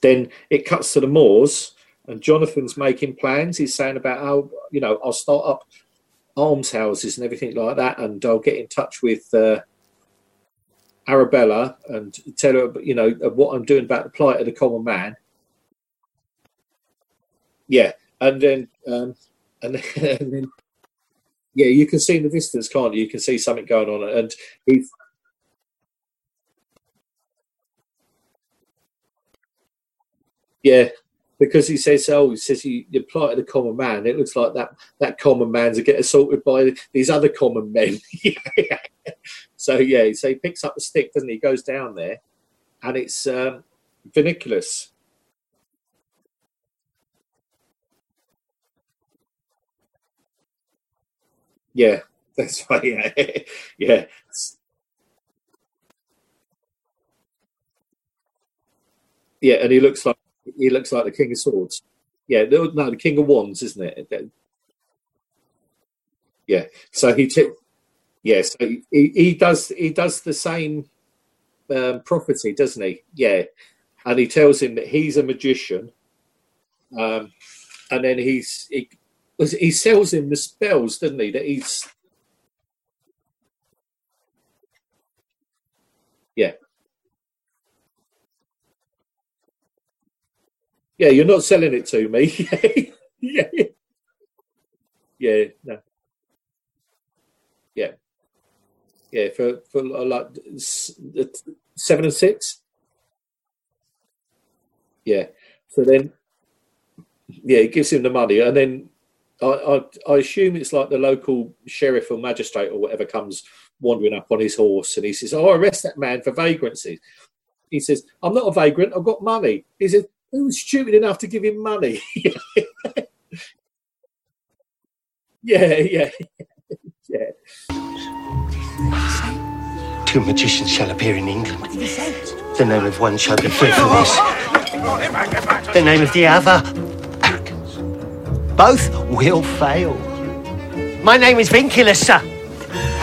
Then it cuts to the moors, and Jonathan's making plans. He's saying about how you know I'll start up almshouses and everything like that, and I'll get in touch with uh, Arabella and tell her you know what I'm doing about the plight of the common man. Yeah, and then um, and, then, [laughs] and then yeah, you can see in the distance, can't you? You can see something going on, and he's Yeah, because he says, "Oh, he says you, apply to the common man." It looks like that that common man's to get assaulted by these other common men. [laughs] so yeah, so he picks up the stick, doesn't he? He goes down there, and it's um, Viniculus. Yeah, [laughs] that's right. Yeah, [laughs] yeah. Yeah, and he looks like he looks like the King of Swords. Yeah, no, the King of Wands, isn't it? Yeah. So he took. Yeah, so he, he does he does the same um, prophecy, doesn't he? Yeah, and he tells him that he's a magician, Um, and then he's he, he sells him the spells, doesn't he? That he's yeah. Yeah, you're not selling it to me. [laughs] yeah. Yeah, no. Yeah. Yeah, for for like seven and six. Yeah. So then, yeah, he gives him the money, and then I, I I assume it's like the local sheriff or magistrate or whatever comes wandering up on his horse, and he says, "Oh, arrest that man for vagrancy." He says, "I'm not a vagrant. I've got money." He says, "Who's stupid enough to give him money?" [laughs] yeah, yeah, yeah. Two magicians shall appear in England. The name of one shall be faithfulness. The name of the other, arrogance. Both will fail. My name is Vinculus, sir.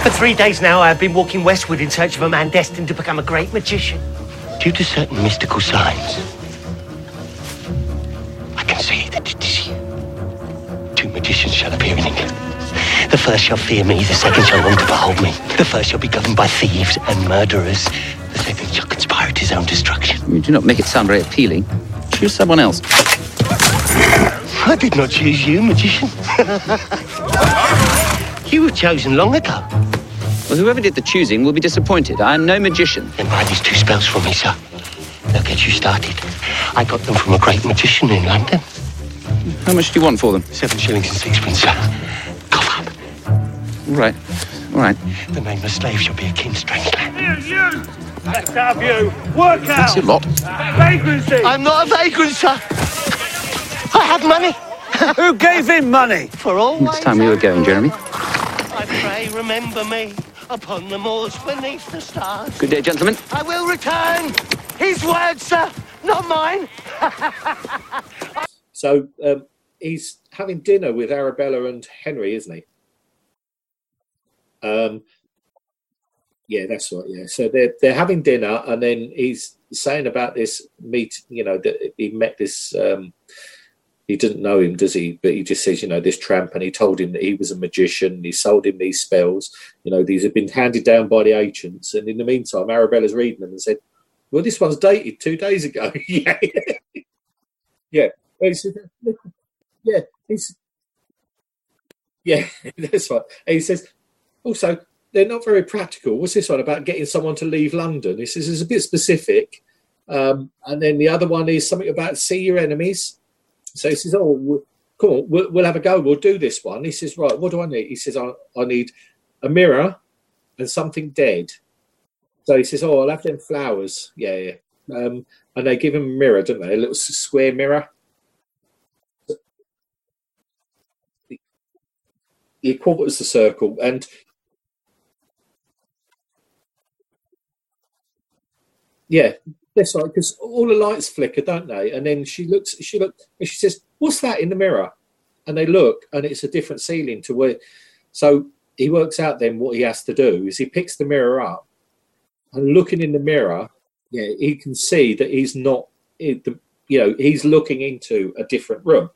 For three days now, I have been walking westward in search of a man destined to become a great magician. Due to certain mystical signs, magicians shall appear in England. The first shall fear me, the second shall want to behold me. The first shall be governed by thieves and murderers. The second shall conspire at his own destruction. You do not make it sound very appealing. Choose someone else. I did not choose you, magician. [laughs] you were chosen long ago. Well, whoever did the choosing will be disappointed. I am no magician. Then buy these two spells for me, sir. They'll get you started. I got them from a great magician in London. How much do you want for them? Seven shillings and sixpence, sir. Cough up. All right. All right. The name nameless slave shall be a kin strange land. You, you! Let's have you! Work out! That's a lot. Vagrancy! I'm not a vagrant, sir. I have money. [laughs] Who gave him money? For all It's time we were going, Jeremy. I pray, remember me upon the moors beneath the stars. Good day, gentlemen. I will return. His words, sir, not mine. [laughs] So um, he's having dinner with Arabella and Henry, isn't he? Um, yeah, that's right. Yeah, so they're they're having dinner, and then he's saying about this meet. You know that he met this. Um, he didn't know him, does he? But he just says, you know, this tramp, and he told him that he was a magician. He sold him these spells. You know, these have been handed down by the ancients. And in the meantime, Arabella's reading them and said, "Well, this one's dated two days ago." [laughs] yeah, yeah. Yeah, yeah, [laughs] that's right. And he says, also, they're not very practical. What's this one about getting someone to leave London? He says it's a bit specific. Um, and then the other one is something about see your enemies. So he says, oh, w- come on, we'll, we'll have a go. We'll do this one. He says, right, what do I need? He says, I, I need a mirror and something dead. So he says, oh, I'll have them flowers. Yeah, yeah. Um, and they give him a mirror, don't they? A little square mirror. He quarters the circle, and yeah, that's right. Because all the lights flicker, don't they? And then she looks, she looked, and she says, "What's that in the mirror?" And they look, and it's a different ceiling to where. So he works out then what he has to do is he picks the mirror up, and looking in the mirror, yeah, he can see that he's not, the, you know, he's looking into a different room.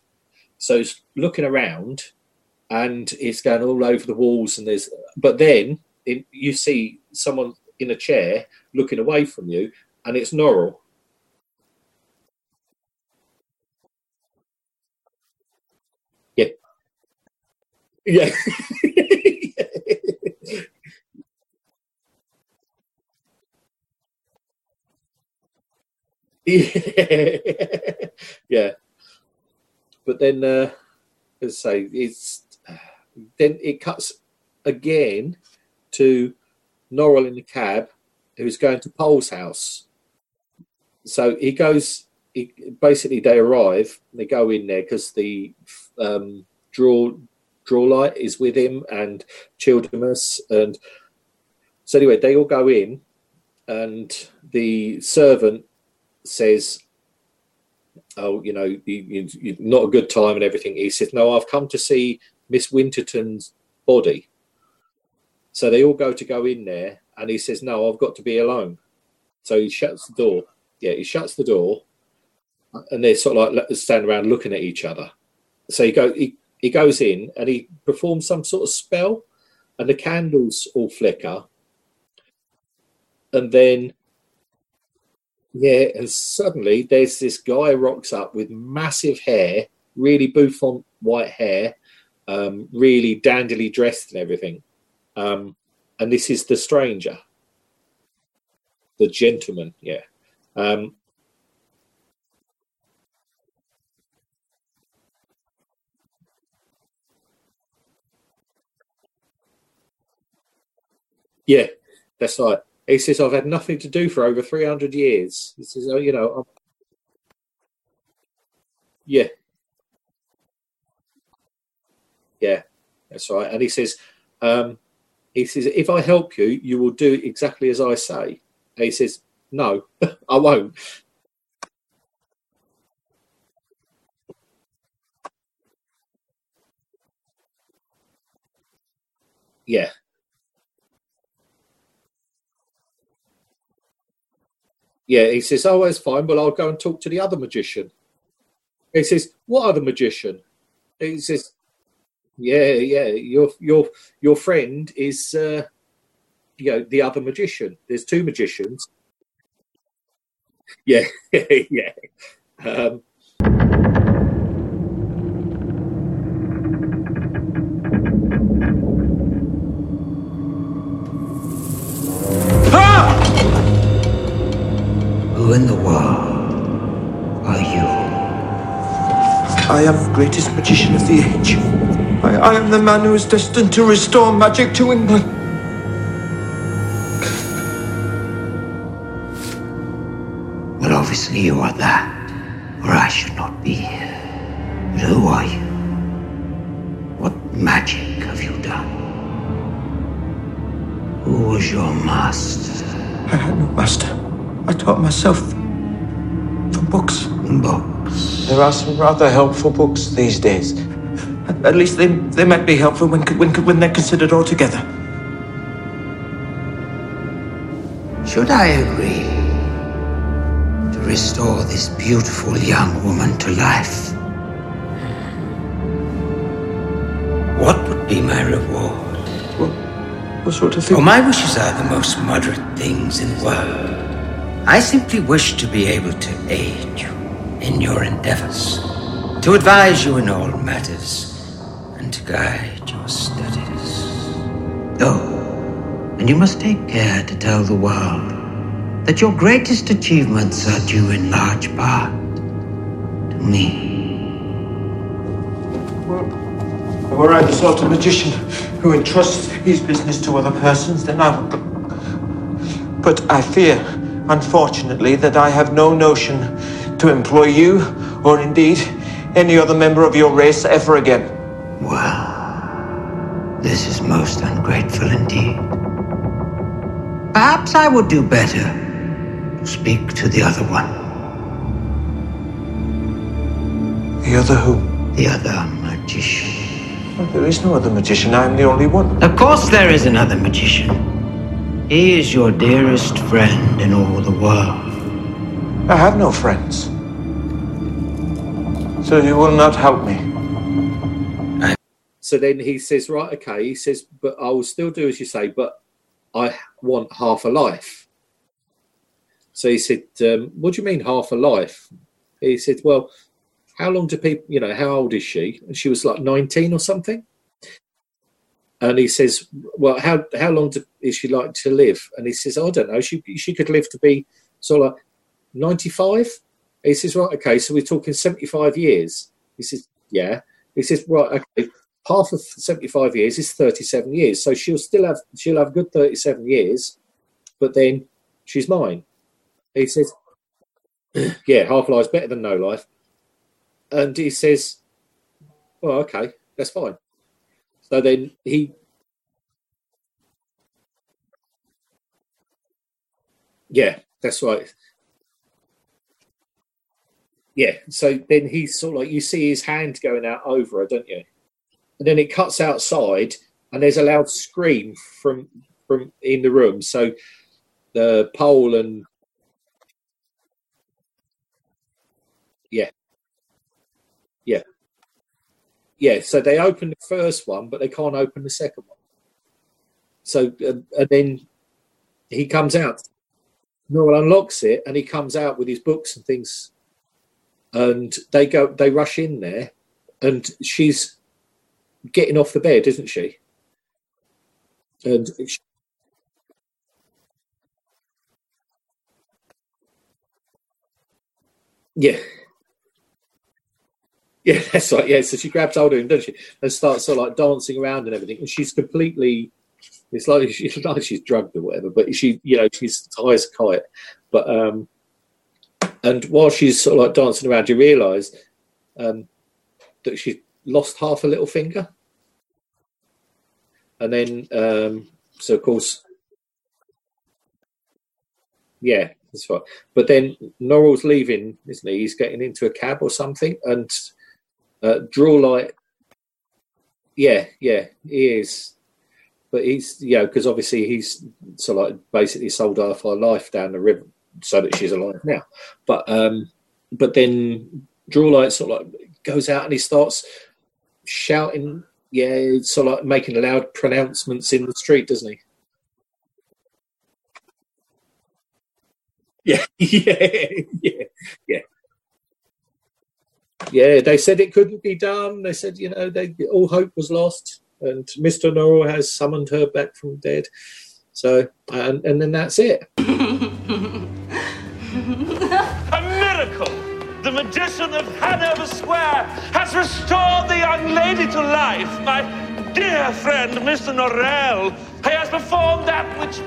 So he's looking around, and it's going all over the walls, and there's, but then it, you see someone in a chair looking away from you, and it's Norrell. Yeah. Yeah. [laughs] yeah. [laughs] yeah. But then, uh, as I say, it's then it cuts again to Norrell in the cab who's going to Paul's house. So he goes, he, basically, they arrive, they go in there because the um, draw Drawlight is with him and Childermass. And so, anyway, they all go in, and the servant says, Oh, you know, you, you, not a good time and everything. He says, No, I've come to see Miss Wintertowne's body. So they all go to go in there, and he says, "No, I've got to be alone." So he shuts the door. Yeah, he shuts the door, and they're sort of like standing around looking at each other. So he go he, he goes in and he performs some sort of spell, and the candles all flicker, and then yeah, and suddenly there's this guy rocks up with massive hair, really bouffant white hair, um, really dandily dressed and everything. Um, and this is the stranger, the gentleman. Yeah. Um, yeah, that's right. He says, I've had nothing to do for over 300 years. He says, oh, you know, I'm... yeah. Yeah, that's right. And he says, um, he says, if I help you, you will do exactly as I say. And he says, no, [laughs] I won't. Yeah, Yeah, he says, "Oh, that's fine. Well, I'll go and talk to the other magician." He says, "What other magician?" He says, "Yeah, yeah, your your your friend is, uh, you know, the other magician. There's two magicians." Yeah, [laughs] yeah. Um, Who in the world are you? I am the greatest magician of the age. I, I am the man who is destined to restore magic to England. Well, obviously you are that, or I should not be here. But who are you? What magic have you done? Who was your master? I had no master. I taught myself from books. Books. There are some rather helpful books these days. At least they, they might be helpful when, when, when they're considered all together. Should I agree to restore this beautiful young woman to life? What would be my reward? What, what sort of thing? Oh, my wishes are the most moderate things in the world. I simply wish to be able to aid you in your endeavors, to advise you in all matters, guide your studies. Oh, and you must take care to tell the world that your greatest achievements are due in large part to me. Well, were I the sort of magician who entrusts his business to other persons, then I would. But I fear, unfortunately, that I have no notion to employ you, or indeed any other member of your race ever again. Well, this is most ungrateful indeed. Perhaps I would do better to speak to the other one. The other who? The other magician. Well, there is no other magician. I am the only one. Of course, there is another magician. He is your dearest friend in all the world. I have no friends. So you will not help me. So then he says, right, okay. He says, but I will still do as you say, but I want half a life. So he said, um, what do you mean half a life? He said, well, how long do people, you know, how old is she? And she was like 19 or something. And he says, well, how how long do, is she like to live? And he says, I don't know. She she could live to be sort of like 95. He says, right, okay, so we're talking 75 years. He says, yeah. He says, right, okay, half of 75 years is 37 years. So she'll still have, she'll have good 37 years, but then she's mine. He says, [clears throat] yeah, half life's better than no life. And he says, well, okay, that's fine. So then he, yeah, that's right. Yeah. So then he's sort of like you see his hand going out over her, don't you? and then it cuts outside, and there's a loud scream from from in the room. So the pole and yeah, yeah, yeah. So they open the first one, but they can't open the second one. So uh, and then he comes out. Norrell unlocks it, and he comes out with his books and things. And they go, they rush in there, and she's getting off the bed, isn't she? And she, yeah, [laughs] yeah, that's right. Yeah, so she grabs hold of him, doesn't she, and starts sort of like dancing around and everything. And she's completely, it's like [laughs] she's like she's drugged or whatever. But she, you know, she's high as a kite. But um, and while she's sort of like dancing around, you realise um, that she's lost half a little finger. And then, um, so of course, yeah, that's right. But then Norrell's leaving, isn't he? He's getting into a cab or something, and uh, Drawlight, yeah, yeah, he is. But he's, know, because obviously he's so like basically sold half our life down the river so that she's alive now. But um, but then Drawlight sort of like goes out and he starts shouting, yeah, of like making loud pronouncements in the street, doesn't he? [laughs] Yeah, [laughs] yeah, yeah, yeah. Yeah, they said it couldn't be done. They said, you know, they all hope was lost, and Mr. Norrell has summoned her back from dead. So, and and then that's it. [laughs] Magician of Hanover Square has restored the young lady to life. My dear friend, Mr. Norrell, he has performed that which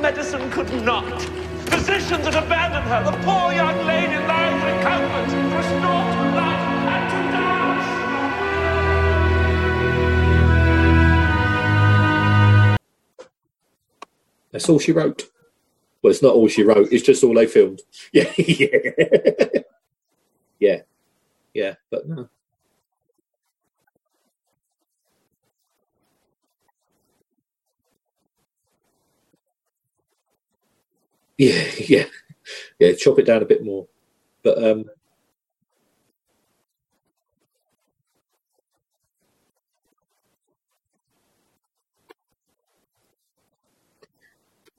medicine could not. Physicians had abandoned her. The poor young lady lies comfort, restored to life and to dance. That's all she wrote. Well, it's not all she wrote. It's just all they filmed. [laughs] Yeah, yeah, yeah, yeah. But no. Yeah, [laughs] yeah, yeah. Chop it down a bit more, but um,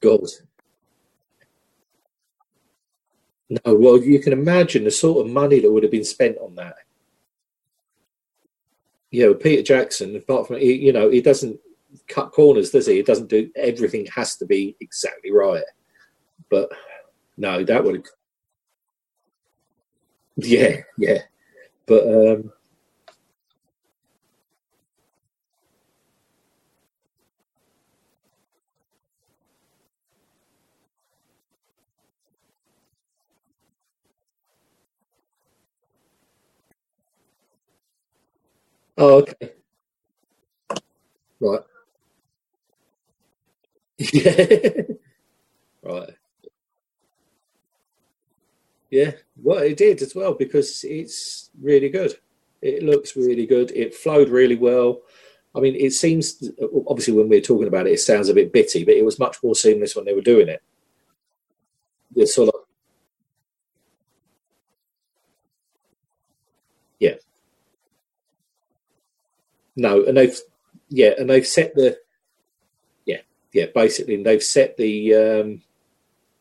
God. No, well, you can imagine the sort of money that would have been spent on that. You know, Peter Jackson, apart from you know, he doesn't cut corners, does he? He doesn't do everything has to be exactly right. But no, that would have. Yeah, yeah. But um, oh, okay, right. Yeah, [laughs] right. Yeah, well, it did as well because it's really good. It looks really good. It flowed really well. I mean, it seems obviously when we're talking about it, it sounds a bit bitty, but it was much more seamless when they were doing it. It's sort of yeah, no, and they've yeah, and they've set the yeah, yeah, basically, they've set the um,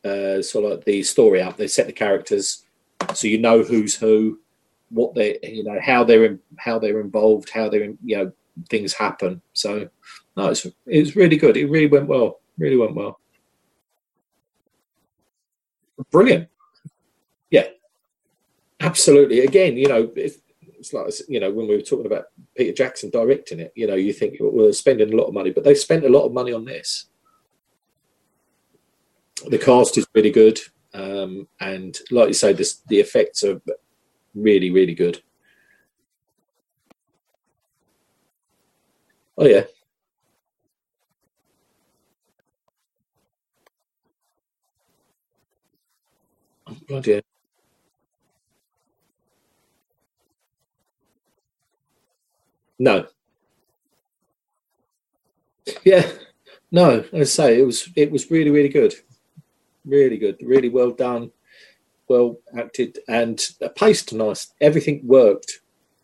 uh, sort of like the story up. They set the characters so you know who's who, what they you know how they're in, how they're involved, how they're in, you know things happen. So no, it's it's really good. It really went well. Really went well. Brilliant. Yeah, absolutely. Again, you know, it's, it's like you know when we were talking about Peter Jackson directing it. You know, you think well, we're spending a lot of money, but they spent a lot of money on this. The cast is really good, um, and like you say, this, the effects are really, really good. Oh yeah, bloody hell. No, yeah, no. As I say, it was it was really, really good. Really good, really well done, well acted, and paced nice. Everything worked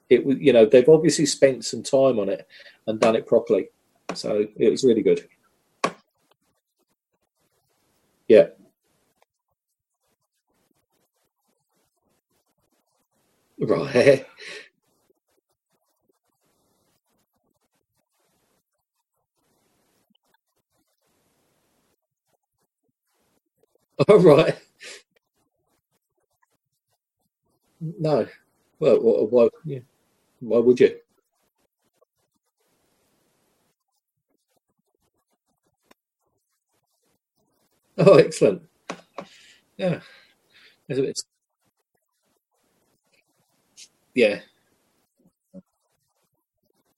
It was, you know, they've obviously spent some time on it and done it properly. So it was really good. Yeah. Right. [laughs] [laughs] All right. No. Well, wh- why? Yeah. Why would you? Oh, excellent. Yeah. It's, it's, yeah.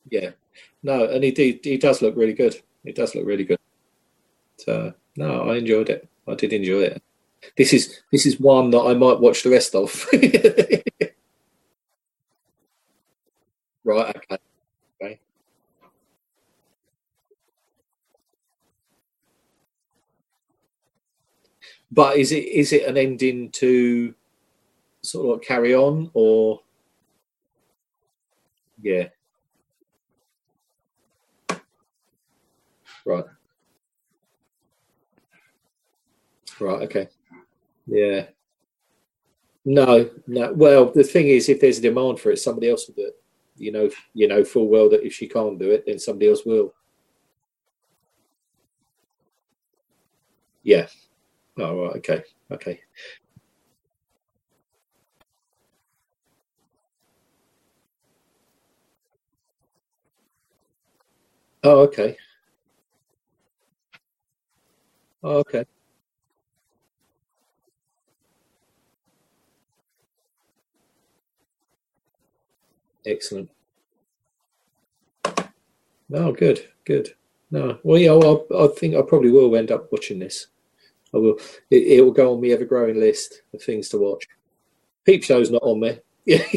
Yeah. No, and he, he he does look really good. He does look really good. So no, I enjoyed it. I did enjoy it. This is this is one that I might watch the rest of. [laughs] right. Okay. Okay. But is it is it an ending to sort of like carry on or yeah? Right. Right. Okay. Yeah. No. No. Well, the thing is, if there's a demand for it, somebody else will do it. You know. You know full well that if she can't do it, then somebody else will. Yeah. Oh, right. Okay. Okay. Oh, okay. Oh, okay. Excellent. Oh, good. Good. No. Well, yeah. Well, I, think I probably will end up watching this. I will. It, it will go on my ever-growing list of things to watch. Peep Show's not on there. [laughs]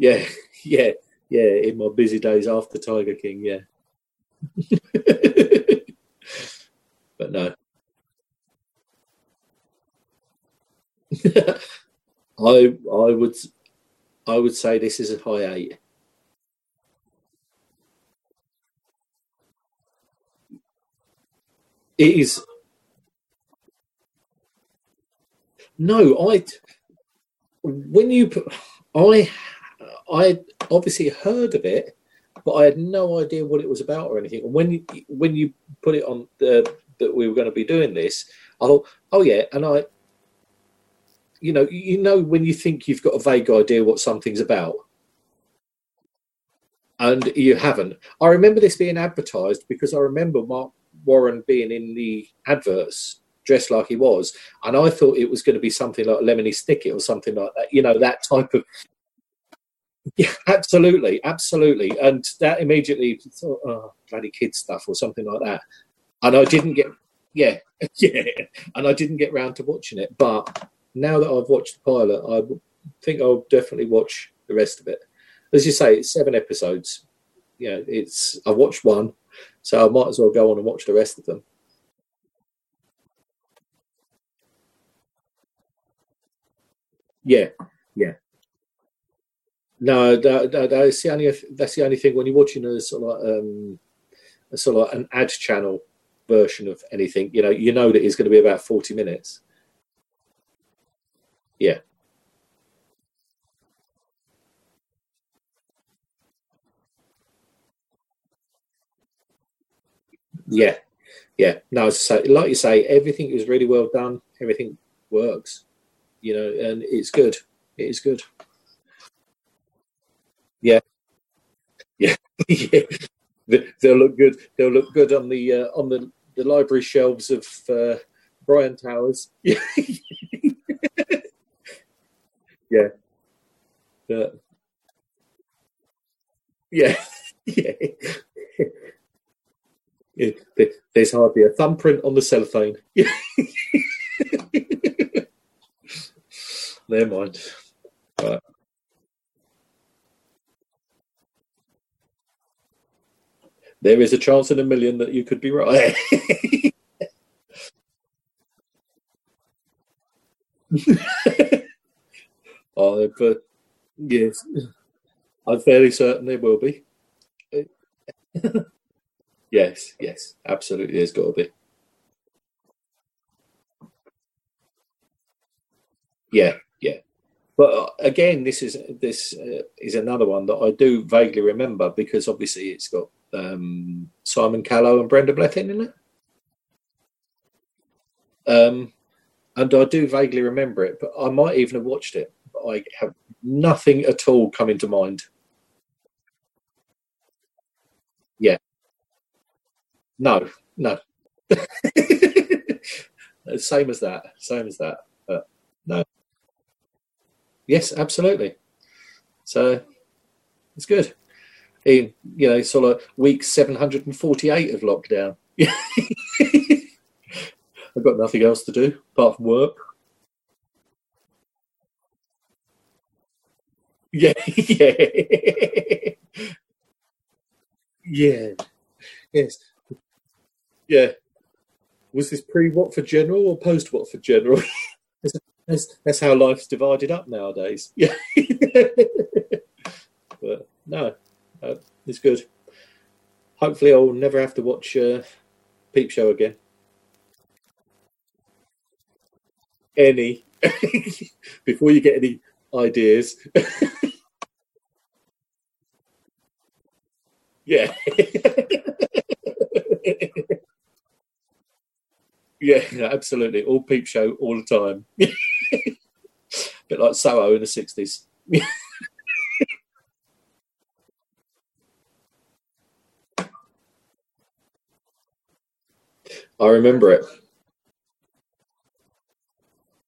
Yeah. Yeah. Yeah. In my busy days after Tiger King. Yeah. [laughs] but no. [laughs] I I would I would say this is a high eight. It is no. I when you I I obviously heard of it, but I had no idea what it was about or anything. And when you when you put it on the that we were going to be doing this, I thought, oh yeah, and I you know, you know when you think you've got a vague idea what something's about, and you haven't. I remember this being advertised because I remember Marc Warren being in the adverts dressed like he was, and I thought it was going to be something like Lemony Snicket or something like that. You know, that type of. [laughs] Yeah, absolutely, absolutely, and that immediately thought, oh, bloody kid stuff or something like that, and I didn't get, yeah, [laughs] yeah, and I didn't get round to watching it, but now that I've watched the pilot, I think I'll definitely watch the rest of it. As you say, it's seven episodes. You know, it's I watched one, so I might as well go on and watch the rest of them. Yeah, yeah. No, that, that, that's the only that's the only thing when you're watching a sort of like, um, a sort of like an ad channel version of anything. You know, you know that it's going to be about forty minutes. Yeah. Yeah, yeah. No, say, like you say, everything is really well done. Everything works, you know, and it's good. It is good. Yeah, yeah, [laughs] yeah. They- They'll look good. They'll look good on the uh, on the, the library shelves of uh, Brian Towers. [laughs] Yeah, yeah, [laughs] yeah, yeah. yeah. Yeah, There's hardly a thumbprint on the cellophane. [laughs] Never mind. There is a chance in a million that you could be right. [laughs] I, but yes, I'm fairly certain there will be. [laughs] yes, yes, absolutely, there's got to be. Yeah, yeah. But uh, again, this is this uh, is another one that I do vaguely remember because obviously it's got um, Simon Callow and Brenda Blethyn in it. Um, and I do vaguely remember it, but I might even have watched it. I have nothing at all coming to mind. Yeah. No, no. [laughs] same as that. Same as that. But no. Yes, absolutely. So it's good. In you know, sort of week seven hundred and forty-eight of lockdown. [laughs] I've got nothing else to do apart from work. [laughs] Yeah, yeah, yeah, yes, yeah. Was this pre Watford General or post Watford General? [laughs] that's, that's how life's divided up nowadays. [laughs] Yeah, but no, uh, it's good. Hopefully, I'll never have to watch uh, Peep Show again. any before you get any ideas. Yeah. yeah, absolutely. All peep show all the time. [laughs] Bit like Soho in the sixties. [laughs] I remember it.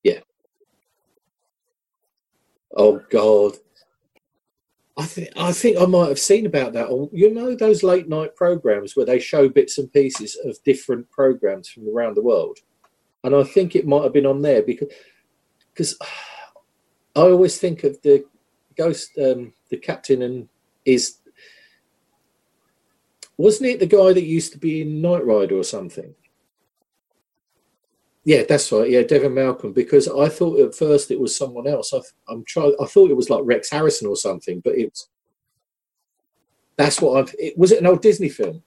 Yeah. Oh God. I think I think I might have seen about that. You know those late night programs where they show bits and pieces of different programs from around the world, and I think it might have been on there because because I always think of the ghost, um, the captain, and is wasn't it the guy that used to be in Knight Rider or something? Yeah, that's right. Yeah, Devon Malcolm. Because I thought at first it was someone else. I, am trying. I thought it was like Rex Harrison or something, but it's that's what I've. It, was it an old Disney film?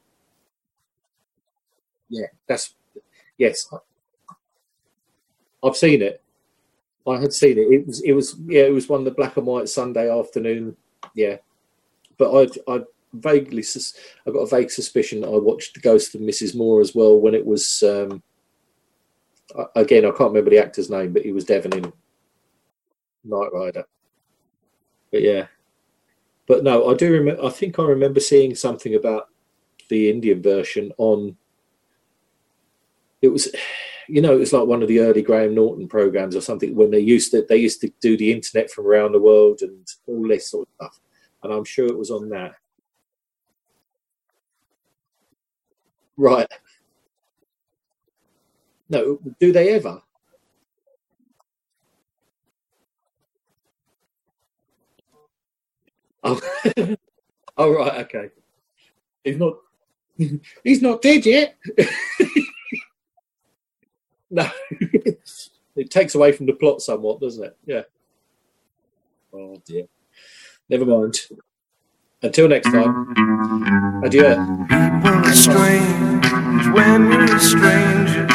Yeah, that's yes. I've seen it. I had seen it. It was. It was. Yeah, it was one of the black and white Sunday afternoon. Yeah, but I. I vaguely. I got a vague suspicion that I watched The Ghost of Mrs. Muir as well when it was. Um, again, I can't remember the actor's name, but he was Devon in Knight Rider. But yeah, but no, I do remember. I think I remember seeing something about the Indian version on. It was, you know, it was like one of the early Graham Norton programs or something when they used to they used to do the internet from around the world and all this sort of stuff, and I'm sure it was on that. Right. No, do they ever? Oh, [laughs] oh right, okay. He's not. [laughs] He's not dead yet. [laughs] no, it takes away from the plot somewhat, doesn't it? Yeah. Oh dear. Never mind. Until next time. Adieu. People are strange when you're a stranger.